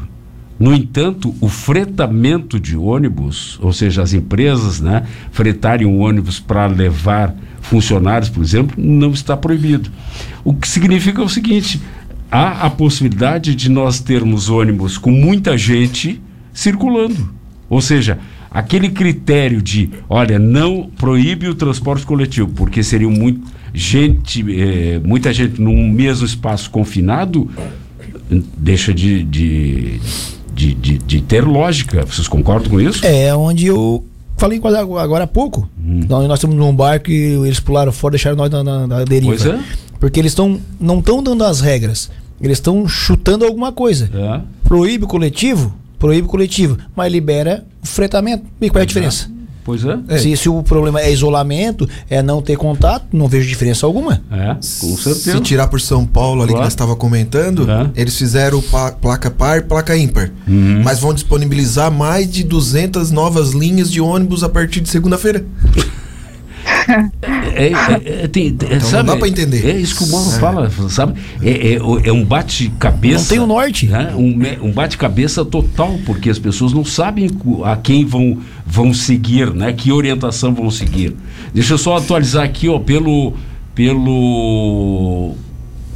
No entanto, o fretamento de ônibus, ou seja, as empresas né, fretarem um ônibus para levar funcionários, por exemplo, não está proibido. O que significa o seguinte: há a possibilidade de nós termos ônibus com muita gente circulando. Ou seja, aquele critério de, olha, não proíbe o transporte coletivo, porque seria muito gente, eh, muita gente num mesmo espaço confinado, deixa de, de, de, de- de ter lógica. Vocês concordam com isso? É onde eu falei quase agora, há pouco. Nós, nós estamos num barco e eles pularam fora, deixaram nós na, na, na deriva. Pois é. Porque eles estão não estão dando as regras. Eles estão chutando alguma coisa. É. Proíbe o coletivo, proíbe o coletivo, mas libera o fretamento. E qual é a diferença? Pois é. Se, se o problema é isolamento, é não ter contato, não vejo diferença alguma. É, com certeza. Se tirar por São Paulo ali Claro. que nós estava comentando, É. eles fizeram placa par, placa ímpar. Uhum. Mas vão disponibilizar mais de 200 novas linhas de ônibus a partir de segunda-feira. É, é, é, tem- é, Então não dá pra entender. É isso que o Mauro fala, sabe? É, é, é um bate-cabeça. Não tem o norte. né? Um, um bate-cabeça total, porque as pessoas não sabem a quem vão, vão seguir, né? Que orientação vão seguir. Deixa eu só atualizar aqui, ó, pelo. pelo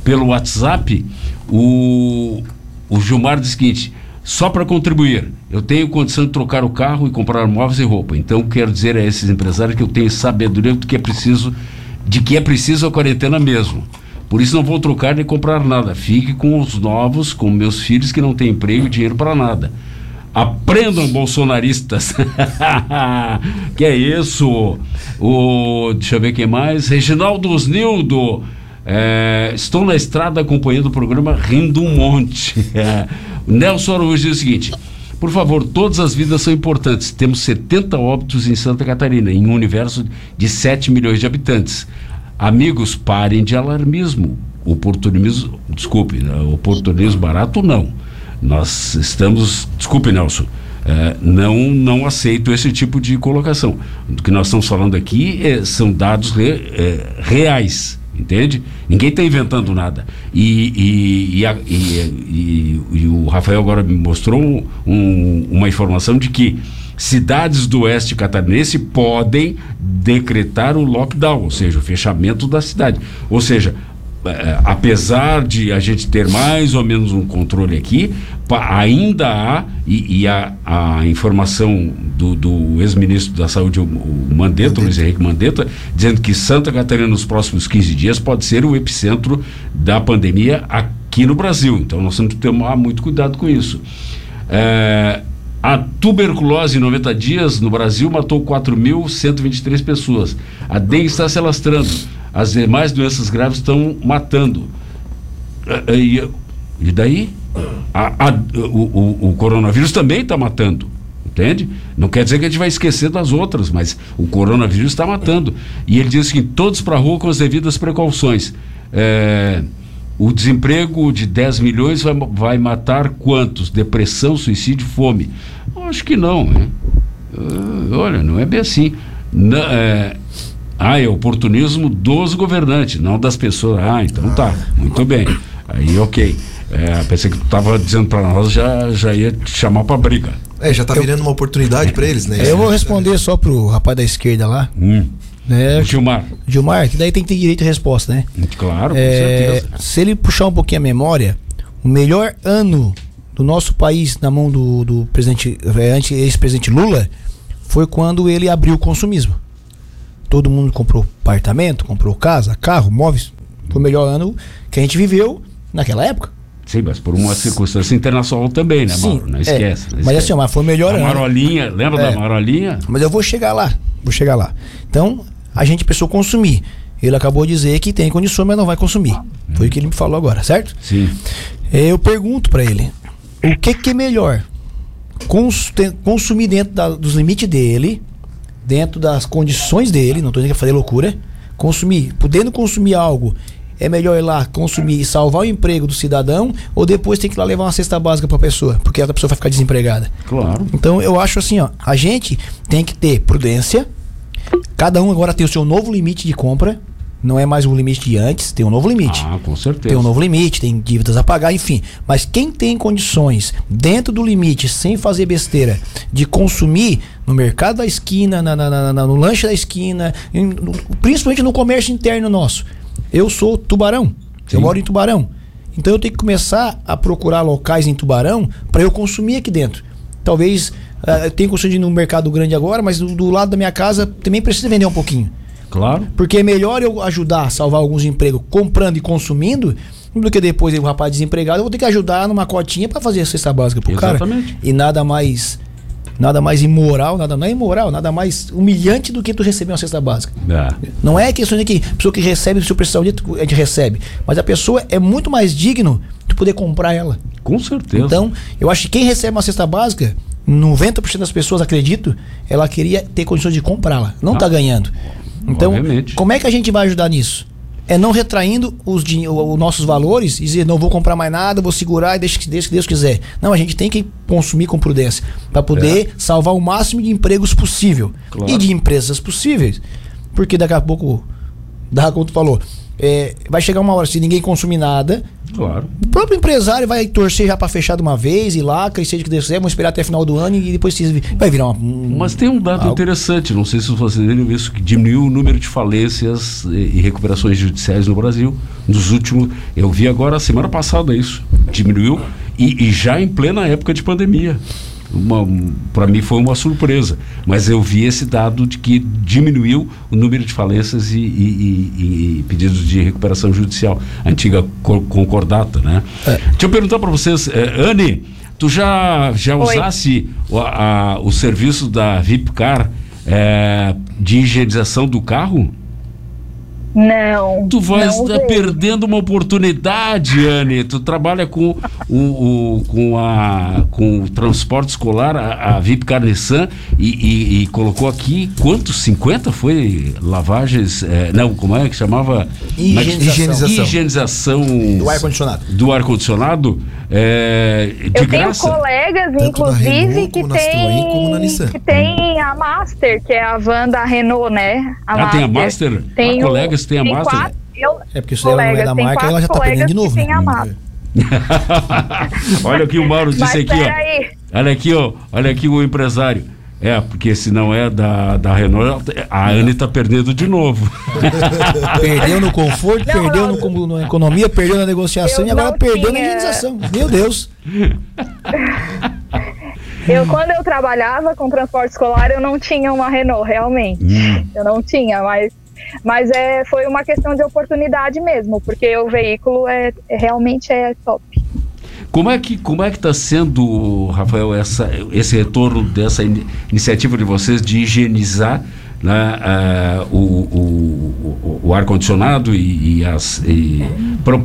pelo WhatsApp, o, o Gilmar diz o seguinte: só para contribuir, eu tenho condição de trocar o carro e comprar móveis e roupa. Então quero dizer a esses empresários que eu tenho sabedoria do que é preciso, de que é preciso a quarentena mesmo. Por isso não vou trocar nem comprar nada. Fique com os novos, com meus filhos que não têm emprego e dinheiro para nada. Aprendam, bolsonaristas. que é isso? O, deixa eu ver quem mais. Reginaldo Osnildo. É, estou na estrada acompanhando o programa Rindo um Monte. É, Nelson Araújo diz o seguinte: por favor, todas as vidas são importantes. Temos 70 óbitos em Santa Catarina, em um universo de 7 milhões de habitantes. Amigos, parem de alarmismo. Oportunismo, desculpe, né, oportunismo barato não. Nós estamos, desculpe, Nelson, é, não, não aceito esse tipo de colocação. O que nós estamos falando aqui é, são dados re- é, reais, entende? Ninguém está inventando nada. E, e, e, a- e- o Rafael agora me mostrou um- um- uma informação de que cidades do oeste catarinense podem decretar o lockdown, ou seja, o fechamento da cidade. Ou seja, apesar de a gente ter mais ou menos um controle aqui, ainda há, e, e a, a informação do, do ex-ministro da Saúde, o, Mandetta, Luiz Henrique Mandetta, dizendo que Santa Catarina nos próximos 15 dias pode ser o epicentro da pandemia aqui no Brasil. Então nós temos que tomar muito cuidado com isso. Eh, a tuberculose em 90 dias no Brasil matou 4.123 pessoas. A dengue está se alastrando. As demais doenças graves estão matando. Ah, E, e daí? A- a- o, o- o coronavírus também está matando. Entende? Não quer dizer que a gente vai esquecer das outras, mas o coronavírus está matando. E ele diz que todos para a rua com as devidas precauções. É, o desemprego de 10 milhões vai, vai matar quantos? Depressão, suicídio, fome? Acho que não, né? Ah, olha, não é bem assim. Na- é, ah, é oportunismo dos governantes, não das pessoas. Ah, então tá, muito bem. Aí, ok. É, pensei que tu estava dizendo para nós, já, já ia te chamar para briga. É, já tá virando uma oportunidade pra eles, né? Eu vou responder só pro rapaz da esquerda lá, Hum. né? O Gilmar, Gilmar, que daí tem que ter direito de resposta, né? claro, com É, certeza. se ele puxar um pouquinho a memória, o melhor ano do nosso país na mão do, do presidente, é, antes- ex-presidente Lula foi quando ele abriu o consumismo. Todo mundo comprou apartamento, comprou casa, carro, móveis. Foi o melhor ano que a gente viveu naquela época. Sim, mas por uma circunstância internacional também, né, Sim, Mauro? Não é. esquece. não Mas esquece. assim, ó, mas foi o melhor A ano. marolinha, lembra É. da marolinha? Mas eu vou chegar lá, vou chegar lá. Então, a gente pensou consumir. Ele acabou de dizer que tem condições, mas não vai consumir. Foi o que ele me falou agora, certo? Sim. Eu pergunto pra ele, o que que é melhor? Cons- consumir dentro da- dos limites dele, dentro das condições dele, não tô dizendo que é fazer loucura, consumir, podendo consumir algo, é melhor ir lá consumir e salvar o emprego do cidadão ou depois tem que ir lá levar uma cesta básica pra pessoa, porque a pessoa vai ficar desempregada. Claro. Então eu acho assim, ó, a gente tem que ter prudência. Cada um agora tem o seu novo limite de compra. Não é mais o limite de antes, tem um novo limite. Ah, com certeza. Tem um novo limite, tem dívidas a pagar, enfim. Mas quem tem condições, dentro do limite, sem fazer besteira, de consumir no mercado da esquina, na, na- na- no lanche da esquina, em- no- principalmente no comércio interno nosso. Eu sou tubarão. Sim. Eu moro em Tubarão. Então eu tenho que começar a procurar locais em Tubarão para eu consumir aqui dentro. Talvez ah, eu tenha ir no mercado grande agora, mas do, do lado da minha casa também precisa vender um pouquinho. Claro. Porque é melhor eu ajudar a salvar alguns empregos comprando e consumindo do que depois o rapaz desempregado eu vou ter que ajudar numa cotinha para fazer a cesta básica pro Exatamente. cara. E nada mais nada mais imoral, nada não é imoral, nada mais humilhante do que tu receber uma cesta básica. É. Não é questão de que a pessoa que recebe, se precisar um dia, a gente recebe. Mas a pessoa é muito mais digno de poder comprar ela. Com certeza. Então, eu acho que quem recebe uma cesta básica, 90% das pessoas, acredito, ela queria ter condições de comprá-la. Não Ah, está ganhando. Então, obviamente. como é que a gente vai ajudar nisso? É não retraindo os, os nossos valores e dizer, não vou comprar mais nada, vou segurar e deixa que deixa que Deus quiser. Não, a gente tem que consumir com prudência para poder salvar o máximo de empregos possível Claro. e de empresas possíveis. Porque daqui a pouco, daqui como tu falou, é, vai chegar uma hora, se ninguém consumir nada, Claro. o próprio empresário vai torcer já pra fechar de uma vez e lá, crescer de que Deus quiser, vamos esperar até final do ano e depois vai virar uma. um- Mas tem um dado algo- interessante, não sei se vocês viram isso, que diminuiu o número de falências e e recuperações judiciais no Brasil. Nos últimos. Eu vi agora, semana passada, isso. Diminuiu e, e já em plena época de pandemia. Para mim foi uma surpresa. Mas eu vi esse dado de que diminuiu o número de falências e, e- e- e pedidos de recuperação judicial. A antiga co- concordata, né? Deixa eu perguntar para vocês, eh, Anne, tu já, já Oi. usasse o, a- o serviço da Vipcar eh, de higienização do carro? Não. Tu vais não estar usei. perdendo uma oportunidade, Anne. Tu trabalha com o, o- com, a, com o transporte escolar, a, a Vipcar Nissan, e, e- e colocou aqui quantos? 50 foi lavagens? eh, não, como é que chamava? Higienização. Higienização. Higienização Do ar-condicionado. do ar-condicionado eh, de Eu tenho graça. colegas, Tanto inclusive, Renault, que tem, que tem a Master, que é a van da Renault, né? Ah, tem a Master? Tem Ah, o- colegas têm a tem quatro- eu- É porque isso daí ela não é da tem marca, ela já tá perdendo de novo, tem né? a Master. olha o que o Mauro disse Mas aqui, ó. peraí. Olha aqui, ó. Olha aqui o empresário. É, porque se não é da, da Renault, a Anne tá perdendo de novo. Perdeu no conforto, Não, perdeu não. no com- na economia, perdeu na negociação e agora perdeu na tinha- higienização. Meu Deus. Eu, quando eu trabalhava com transporte escolar, eu não tinha uma Renault, realmente. Hum. Eu não tinha, mas, mas é, foi uma questão de oportunidade mesmo, porque o veículo é, é- realmente é top. Como é que como é que está sendo, Rafael, essa, esse retorno dessa ini- iniciativa de vocês de higienizar né, ah, o, o, o- o ar condicionado e, e as para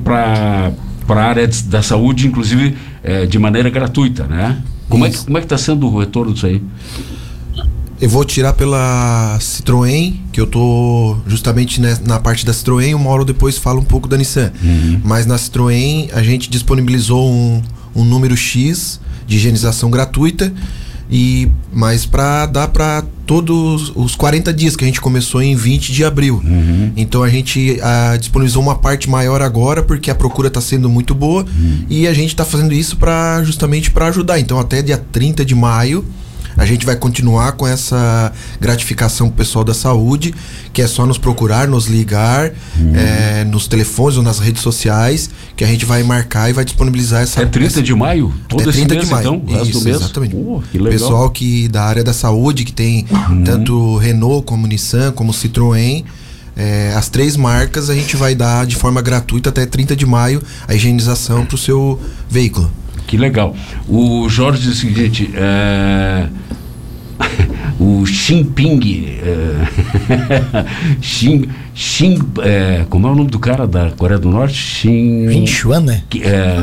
para a área da saúde, inclusive eh, de maneira gratuita, né? Como é que como é que está sendo o retorno disso aí? Eu vou tirar pela Citroën, que eu tô justamente na parte da Citroën, uma hora depois falo um pouco da Nissan. Mas na Citroën a gente disponibilizou um, um número X de higienização gratuita e mas para dar para todos os 40 dias que a gente começou em 20 de abril. Então a gente ah, disponibilizou uma parte maior agora porque a procura está sendo muito boa e a gente está fazendo isso para justamente para ajudar. Então até dia 30 de maio a gente vai continuar com essa gratificação pro pessoal da saúde, que é só nos procurar, nos ligar, eh, nos telefones ou nas redes sociais, que a gente vai marcar e vai disponibilizar essa. É 30 essa- de maio? Todo até esse 30 mês, de maio. então? Isso, mês? exatamente. Pô, que legal. Pessoal que da área da saúde, que tem Uhum. tanto Renault como Nissan, como Citroën. eh, as três marcas a gente vai dar de forma gratuita até 30 de maio a higienização para o seu veículo. Que legal. O Jorge diz o seguinte: é, o Xinping. É, Xin, Xin, é, como é o nome do cara da Coreia do Norte? Xin. Vinchuan, né? é,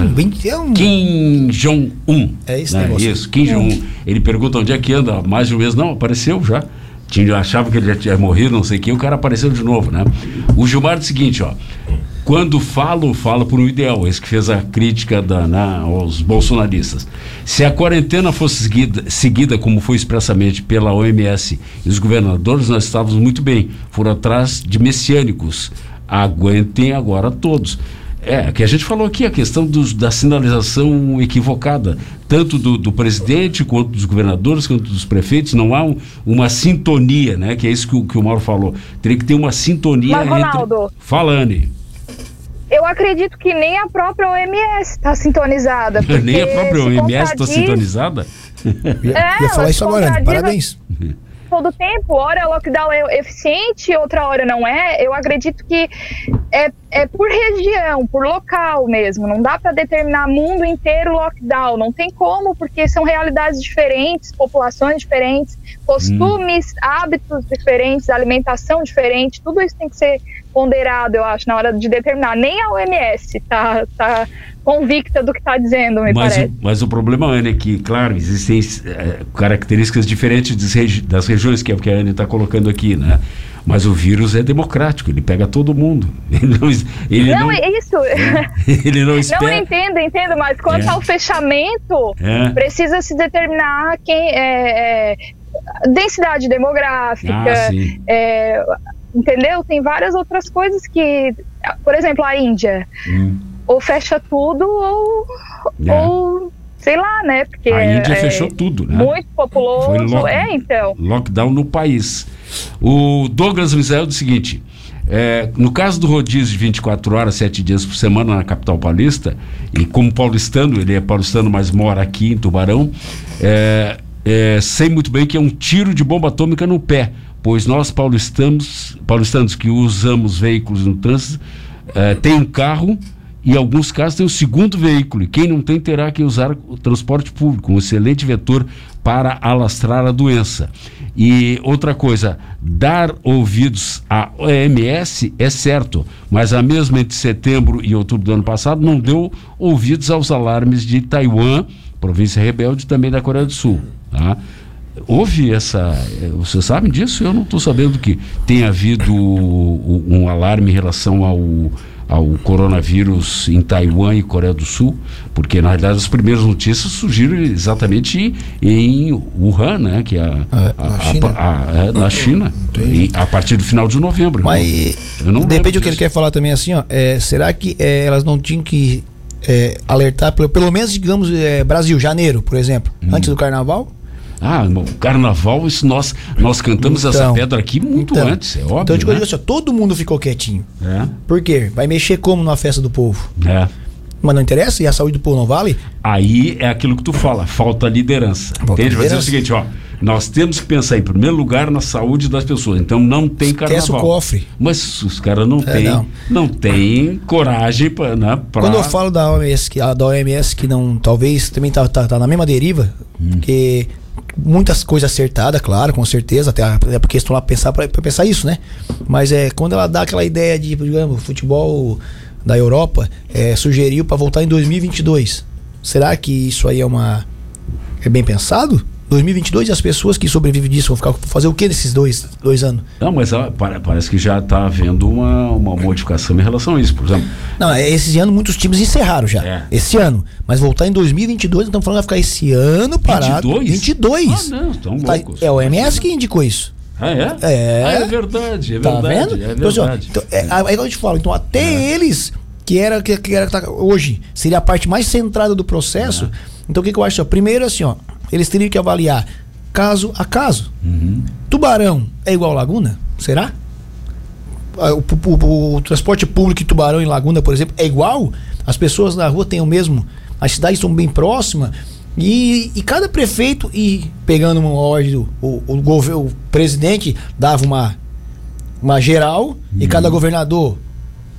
é um- Kim Jong-un. É esse né? negócio. Isso, Kim Jong-un. Ele pergunta onde é que anda mais de um mês. Não, apareceu já. Tinha, achava que ele já tinha morrido, não sei o que, o cara apareceu de novo, né? O Gilmar diz o seguinte, ó. Quando falo, falo por um ideal. Esse que fez a crítica da, né, aos bolsonaristas. Se a quarentena fosse seguida, seguida, como foi expressamente pela OMS e os governadores, nós estávamos muito bem. Foram atrás de messiânicos. Aguentem agora todos. É, que a gente falou aqui, a questão dos, da sinalização equivocada, tanto do, do presidente, quanto dos governadores, quanto dos prefeitos, não há um- uma sintonia, né? Que é isso que, o- que o Mauro falou. Teria que ter uma sintonia Mas, Ronaldo- entre. Fala, Anne. Eu acredito que nem a própria OMS está sintonizada. Nem a própria OMS está contradiz- sintonizada. É, ia falar isso agora, Anne. contradiz Parabéns. Todo tempo. Hora lockdown é eficiente, outra hora não é. Eu acredito que é, é por região, por local mesmo. Não dá para determinar mundo inteiro lockdown. Não tem como, porque são realidades diferentes, populações diferentes, costumes, hábitos diferentes, alimentação diferente. Tudo isso tem que ser ponderado, eu acho, na hora de determinar. Nem a OMS tá, tá convicta do que está dizendo, me Mas parece. o, mas o problema, Ana, é que, claro, existem eh, características diferentes das, regi- das regiões, que é o que a Ana está colocando aqui, né? Mas o vírus é democrático, ele pega todo mundo. Ele não, ele não, não, é isso. ele não Não, espera. eu entendo, entendo, mas quanto É. ao fechamento, É. precisa se determinar quem é, é, densidade demográfica, Ah, é, entendeu? Tem várias outras coisas que, por exemplo, a Índia, Hum. Ou fecha tudo ou, É. ou sei lá, né? Porque A Índia é, fechou tudo, né? Muito populoso, Foi é então. lockdown no país. O Douglas Misael diz o seguinte: é, no caso do rodízio de 24 horas, 7 dias por semana na capital paulista, e como paulistano, ele é paulistano, mas mora aqui em Tubarão, é, é, sei muito bem que é um tiro de bomba atômica no pé, pois nós paulistanos, paulistanos que usamos veículos no trânsito, é, tem um carro em alguns casos tem o segundo veículo, e quem não tem terá que usar o transporte público, um excelente vetor para alastrar a doença. E outra coisa, dar ouvidos à OMS é certo, mas a mesma entre setembro e outubro do ano passado não deu ouvidos aos alarmes de Taiwan, província rebelde também da Coreia do Sul. Tá? Houve essa. eh, Vocês sabem disso? Eu não estou sabendo que tem havido um alarme em relação ao, ao coronavírus em Taiwan e Coreia do Sul, porque na realidade as primeiras notícias surgiram exatamente em Wuhan, né? Que é a, a- na a- China. a- é, na China, e a partir do final de novembro. Mas Eu não depende do que ele quer falar também assim, ó. é, será que é, elas não tinham que é, alertar, pelo, pelo menos, digamos, é, Brasil, janeiro, por exemplo, Hum. antes do carnaval? Ah, irmão, carnaval, isso nós, nós cantamos essa Então, pedra aqui muito então, antes, é óbvio. Então eu te né? digo assim, todo mundo ficou quietinho. É, Por quê? Vai mexer como numa festa do povo? é. Mas não interessa? E a saúde do povo não vale? Aí é aquilo que tu fala, falta liderança. Falta Entende? Vai dizer o liderança. seguinte, ó, nós temos que pensar em primeiro lugar na saúde das pessoas. Então não tem Esquece carnaval. o cofre. Mas os caras não É, têm, não. não. tem coragem para, né, pra... Quando eu falo da OMS, que, da OMS que não, talvez também tá, tá, tá na mesma deriva, Hum. porque muitas coisas acertadas, claro, com certeza, até, até porque estão lá pensar para pensar isso, né? Mas é quando ela dá aquela ideia de, digamos, futebol da Europa, é, sugeriu para voltar em 2022. Será que isso aí é uma é bem pensado? 2022 e as pessoas que sobrevivem disso vão ficar fazer o que nesses dois, dois anos? Não, mas pare- parece que já está havendo uma, uma modificação em relação a isso. Por exemplo, Não, é, esse ano muitos times encerraram já. É. Esse ano. Mas voltar em 2022, estamos falando que vai ficar esse ano parado. 22? 22. Ah, não, estão Tá- loucos. é o MS que indicou isso. Ah, é? É. Ah, é verdade, é Tá verdade. vendo? É Então, assim, verdade. então, é, aí eu te falo, então até eles, que era que, que era tá- hoje, seria a parte mais centrada do processo. Então o que, que eu acho? Ó, primeiro, assim, ó, eles teriam que avaliar caso a caso. Uhum. Tubarão é igual Laguna? Será? Ah, O, o- o- o transporte público em Tubarão e Laguna, por exemplo, é igual? As pessoas na rua têm o mesmo. As cidades estão bem próximas. E, e cada prefeito, e pegando uma ordem, do- o, o, governo, o presidente dava uma, uma geral e Uhum. cada governador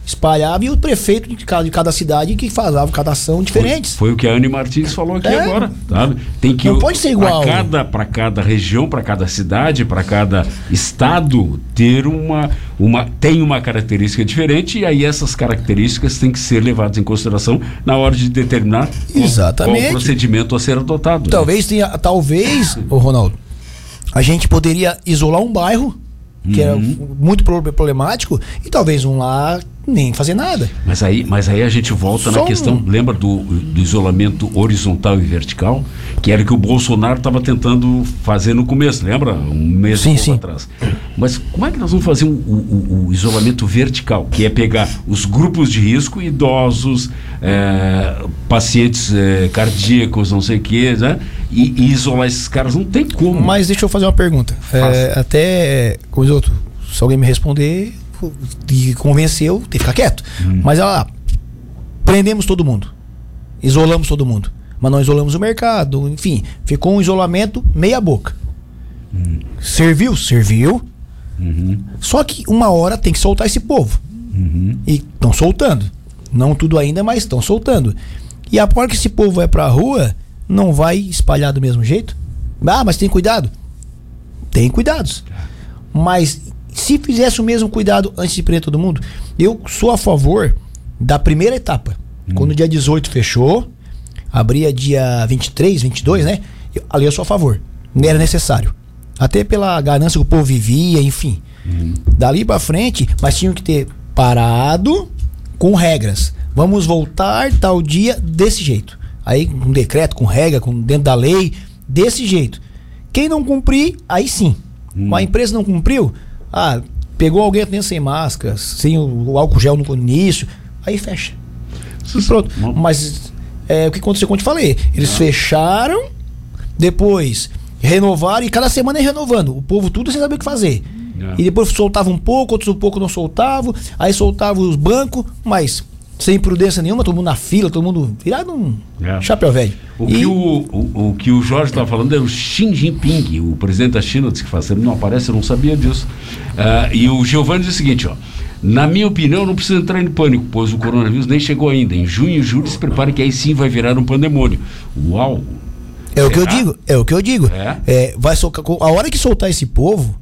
espalhava e o prefeito de cada, de cada cidade que fazia cada ação diferentes. Foi o que a Anne Martins falou aqui É. agora, sabe? Tem que Não pode ser igual. Para cada, pra cada região, para cada cidade, para cada estado ter uma, uma tem uma característica diferente e aí essas características têm que ser levadas em consideração na hora de determinar Exatamente. qual procedimento a ser adotado. né? Talvez tenha, talvez, ô Ronaldo, a gente poderia isolar um bairro que era Uhum. muito pro- problemático e talvez um lá nem fazer nada. Mas aí, mas aí a gente volta Só na questão, um- lembra do, do isolamento horizontal e vertical? Que era o que o Bolsonaro estava tentando fazer no começo, lembra? Um mês Sim, sim. atrás. Mas como é que nós vamos fazer um- o, o- o isolamento vertical? Que é pegar os grupos de risco, idosos, é, pacientes é, cardíacos, não sei o quê, né? E, e isolar esses caras. Não tem como. Mas deixa eu fazer uma pergunta. É, até, outro, se alguém me responder e convenceu, tem que ficar quieto. Hum. Mas olha lá, prendemos todo mundo. Isolamos todo mundo. Mas não isolamos o mercado, enfim, ficou um isolamento meia boca. Serviu? Serviu. Só que uma hora tem que soltar esse povo. E estão soltando. Não tudo ainda, mas estão soltando. E a hora que esse povo vai pra rua, não vai espalhar do mesmo jeito? Ah, mas tem cuidado? Tem cuidados. Mas se fizesse o mesmo cuidado antes de prender todo mundo, eu sou a favor da primeira etapa. Quando o dia 18 fechou, abria dia 23, 22, né? Eu, ali eu sou a favor. Não era necessário. Até pela ganância que o povo vivia, enfim. Dali pra frente, mas tinham que ter parado com regras. Vamos voltar tal dia desse jeito. Aí com decreto, com regra, com dentro da lei, desse jeito. Quem não cumprir, aí sim. A empresa não cumpriu, ah, pegou alguém dentro sem máscara, sem o, o álcool gel no início, aí fecha. E pronto. Mas é, o que aconteceu, como eu te falei, eles fecharam, depois renovaram e cada semana ia renovando. O povo tudo sem saber o que fazer. É. E depois soltava um pouco, outros um pouco não soltavam, aí soltava os bancos, mas sem prudência nenhuma, todo mundo na fila, todo mundo virado um É. chapéu velho. O E- que o, o, o que o Jorge estava falando é o Xi Jinping, o presidente da China, disse que faz tempo não aparece, eu não sabia disso. Ah, e o Giovanni diz o seguinte, ó. Na minha opinião, não precisa entrar em pânico, pois o coronavírus nem chegou ainda. Em junho e julho, se prepare que aí sim vai virar um pandemônio. Uau! É o que eu Será? digo, é o que eu digo. É? É, vai socar, a hora que soltar esse povo,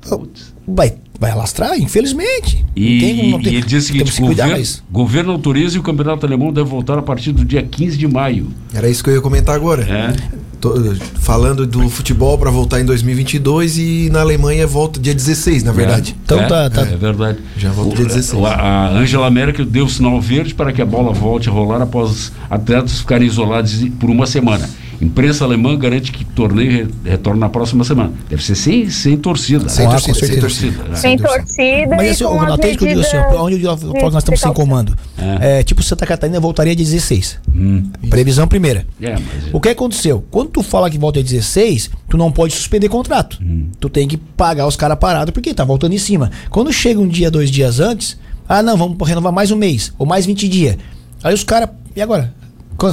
Putz. vai, vai alastrar, infelizmente. E, tem- e tem- ele diz o seguinte: cuidar governo, mais. governo autoriza e o campeonato alemão deve voltar a partir do dia 15 de maio. Era isso que eu ia comentar agora. É. Tô, falando do futebol para voltar em 2022 e na Alemanha volta dia 16, na verdade. Então é, tá- tá- É verdade. Já volta O- dia 16. o- A a Angela Merkel deu sinal verde para que a bola volte a rolar após os atletas ficarem isolados por uma semana. Imprensa alemã garante que torneio re- retorna na próxima semana. Deve ser sem, sem torcida. Sem Ah, torcida, sem torcida. né? Sem torcida Mas assim, com Ronaldo, que eu digo assim, onde eu falo que nós estamos sem comando. É. tipo, Santa Catarina voltaria dia 16. Hum. Previsão primeira. É, mas- O que aconteceu? Quando tu fala que volta dia 16, tu não pode suspender contrato. Hum. Tu tem que pagar os caras parados porque tá voltando em cima. Quando chega um dia, dois dias antes, ah não, vamos renovar mais um mês ou mais 20 dias. Aí os caras, e agora?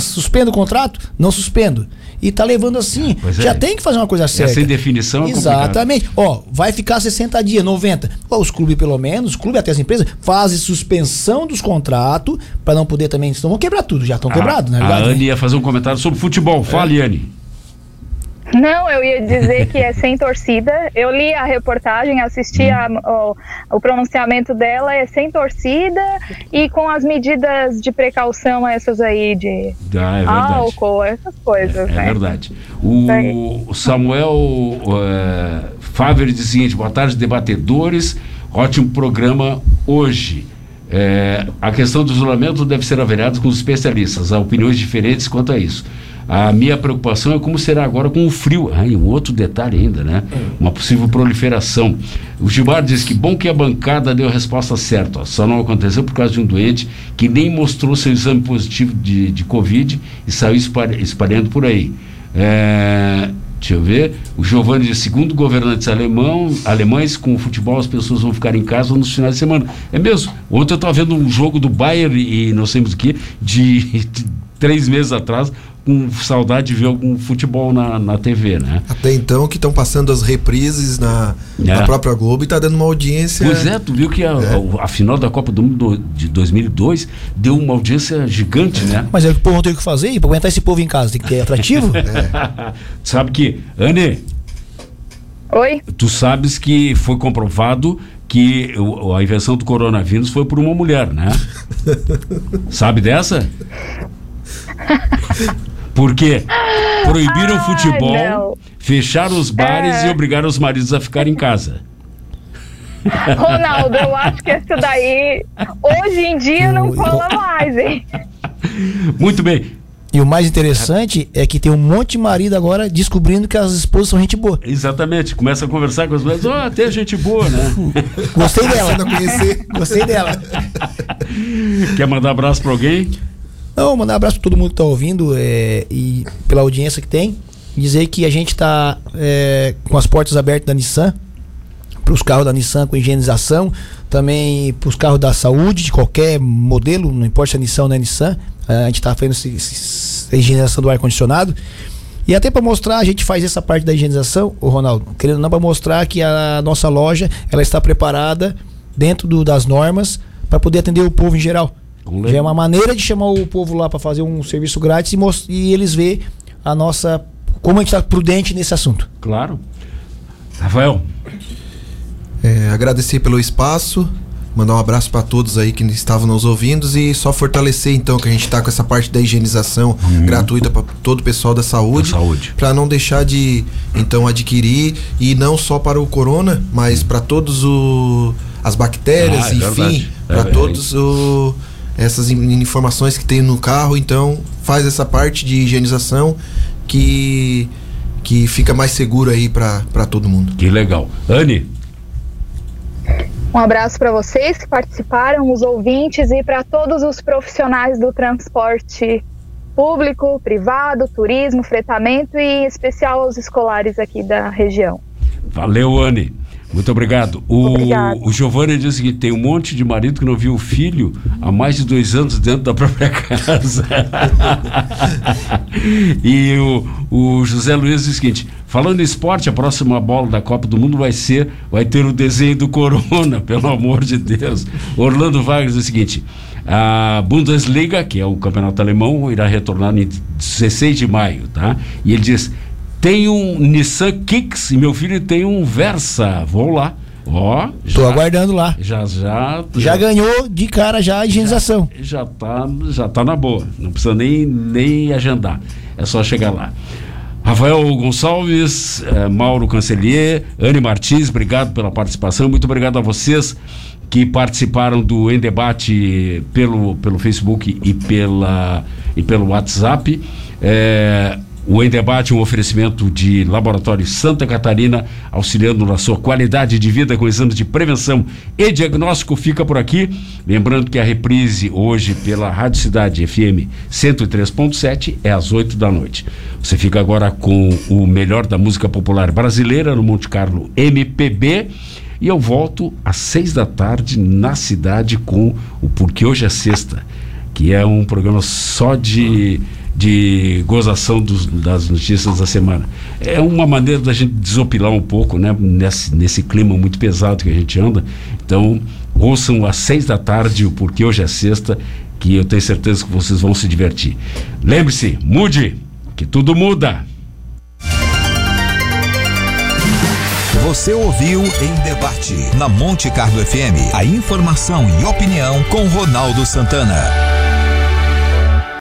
Suspendo o contrato? Não suspendo. E tá levando assim. Pois Já é. tem que fazer uma coisa certa. sem definição é. Exatamente. Ó, vai ficar 60 dias, 90. Ó, os clubes, pelo menos, os clubes até as empresas, fazem suspensão dos contratos para não poder também. Senão vão quebrar tudo, já estão quebrados, na a, a verdade. Anne né? ia fazer um comentário sobre futebol. Fale, Anne. Não, eu ia dizer que é sem torcida. Eu li a reportagem, assisti a- o, o pronunciamento dela, é sem torcida e com as medidas de precaução, essas aí de Ah, é álcool, essas coisas, É né? verdade. O Samuel é, Faver diz o seguinte: boa tarde, debatedores. Ótimo programa hoje. É, a questão do isolamento deve ser avaliada com os especialistas. Há opiniões diferentes quanto a isso. A minha preocupação é como será agora com o frio. Ah, e um outro detalhe ainda, né? Uma possível proliferação. O Gilmar diz que bom que a bancada deu a resposta certa. ó. Só não aconteceu por causa de um doente que nem mostrou seu exame positivo de, de Covid e saiu espalha- espalhando por aí. É, deixa eu ver. O Giovanni diz, segundo governantes alemão, alemães, com o futebol as pessoas vão ficar em casa nos finais de semana. É mesmo. Ontem eu estava vendo um jogo do Bayern e não sei mais o que, de, de três meses atrás, com saudade de ver algum futebol na, na TV, né? Até então que estão passando as reprises na, É. na própria Globo e tá dando uma audiência. Pois é, tu viu que a, a- a final da Copa do Mundo de 2002 deu uma audiência gigante, né? Mas é o que o povo tem que fazer e pra aguentar esse povo em casa tem que ter atrativo. Sabe que, Anne, Oi? tu sabes que foi comprovado que o- a invenção do coronavírus foi por uma mulher, né? Sabe dessa? Por quê? Proibiram o Ai, futebol, não. fecharam os bares É. e obrigaram os maridos a ficar em casa. Ronaldo, eu acho que isso daí hoje em dia não cola mais, hein? Muito bem. E o mais interessante é que tem um monte de marido agora descobrindo que as esposas são gente boa. Exatamente. Começa a conversar com as mulheres. Ó, até gente boa, né? Gostei dela. Gostei dela. Quer mandar abraço pra alguém? Não, mandar um abraço pra todo mundo que tá ouvindo é, e pela audiência que tem. Dizer que a gente tá é, com as portas abertas da Nissan, para os carros da Nissan com higienização, também para os carros da saúde, de qualquer modelo, não importa se é Nissan ou não é Nissan, a gente tá fazendo esse- esse- a higienização do ar-condicionado. E até para mostrar, a gente faz essa parte da higienização, o Ronaldo, querendo não para mostrar que a nossa loja ela está preparada dentro do, das normas para poder atender o povo em geral. Já é uma maneira de chamar o povo lá para fazer um serviço grátis e, e eles ver a nossa como a gente está prudente nesse assunto. Claro. Rafael, É, agradecer pelo espaço, mandar um abraço para todos aí que estavam nos ouvindo e só fortalecer então que a gente está com essa parte da higienização gratuita para todo o pessoal da saúde, Da saúde. para não deixar de então adquirir e não só para o corona, mas para todos o, as bactérias, Ah, é enfim, para É, é todos o, essas in- informações que tem no carro, então faz essa parte de higienização que que fica mais seguro aí para todo mundo. que legal. Anne, Um abraço para vocês que participaram, os ouvintes e para todos os profissionais do transporte público, privado, turismo, fretamento e em especial aos escolares aqui da região. valeu, Anne. Muito obrigado. O, Obrigada. o Giovanni diz o seguinte: tem um monte de marido que não viu o filho há mais de dois anos dentro da própria casa. e o, o José Luiz diz o seguinte: falando em esporte, a próxima bola da Copa do Mundo vai ser, vai ter o desenho do Corona, pelo amor de Deus. Orlando Vargas diz o seguinte: a Bundesliga, que é o campeonato alemão, irá retornar em 16 de maio, tá? E ele diz: tem um Nissan Kicks e meu filho tem um Versa. Vou lá. Ó, Tô já, aguardando lá. já, já, Já ganhou de cara já a higienização. já tá, já tá na boa. Não precisa nem, nem agendar. É só chegar lá. Rafael Gonçalves, eh, Mauro Cancelier, Anne Martins, obrigado pela participação. Muito obrigado a vocês que participaram do Em Debate pelo, pelo Facebook e, pela, e pelo WhatsApp. Eh, o Em Debate é um oferecimento de Laboratório Santa Catarina, auxiliando na sua qualidade de vida com exames de prevenção e diagnóstico. Fica por aqui. Lembrando que a reprise hoje pela Rádio Cidade FM 103.7 é às 8 da noite. Você fica agora com o melhor da música popular brasileira no Monte Carlo MPB. E eu volto às seis da tarde na cidade com o Porque Hoje é Sexta, que é um programa só de de gozação dos- das notícias da semana. É uma maneira da gente desopilar um pouco, né? Nesse, nesse clima muito pesado que a gente anda. Então, ouçam às seis da tarde o Porque Hoje é Sexta, que eu tenho certeza que vocês vão se divertir. Lembre-se, mude, que tudo muda. Você ouviu em debate na Monte Carlo FM a informação e opinião com Ronaldo Santana.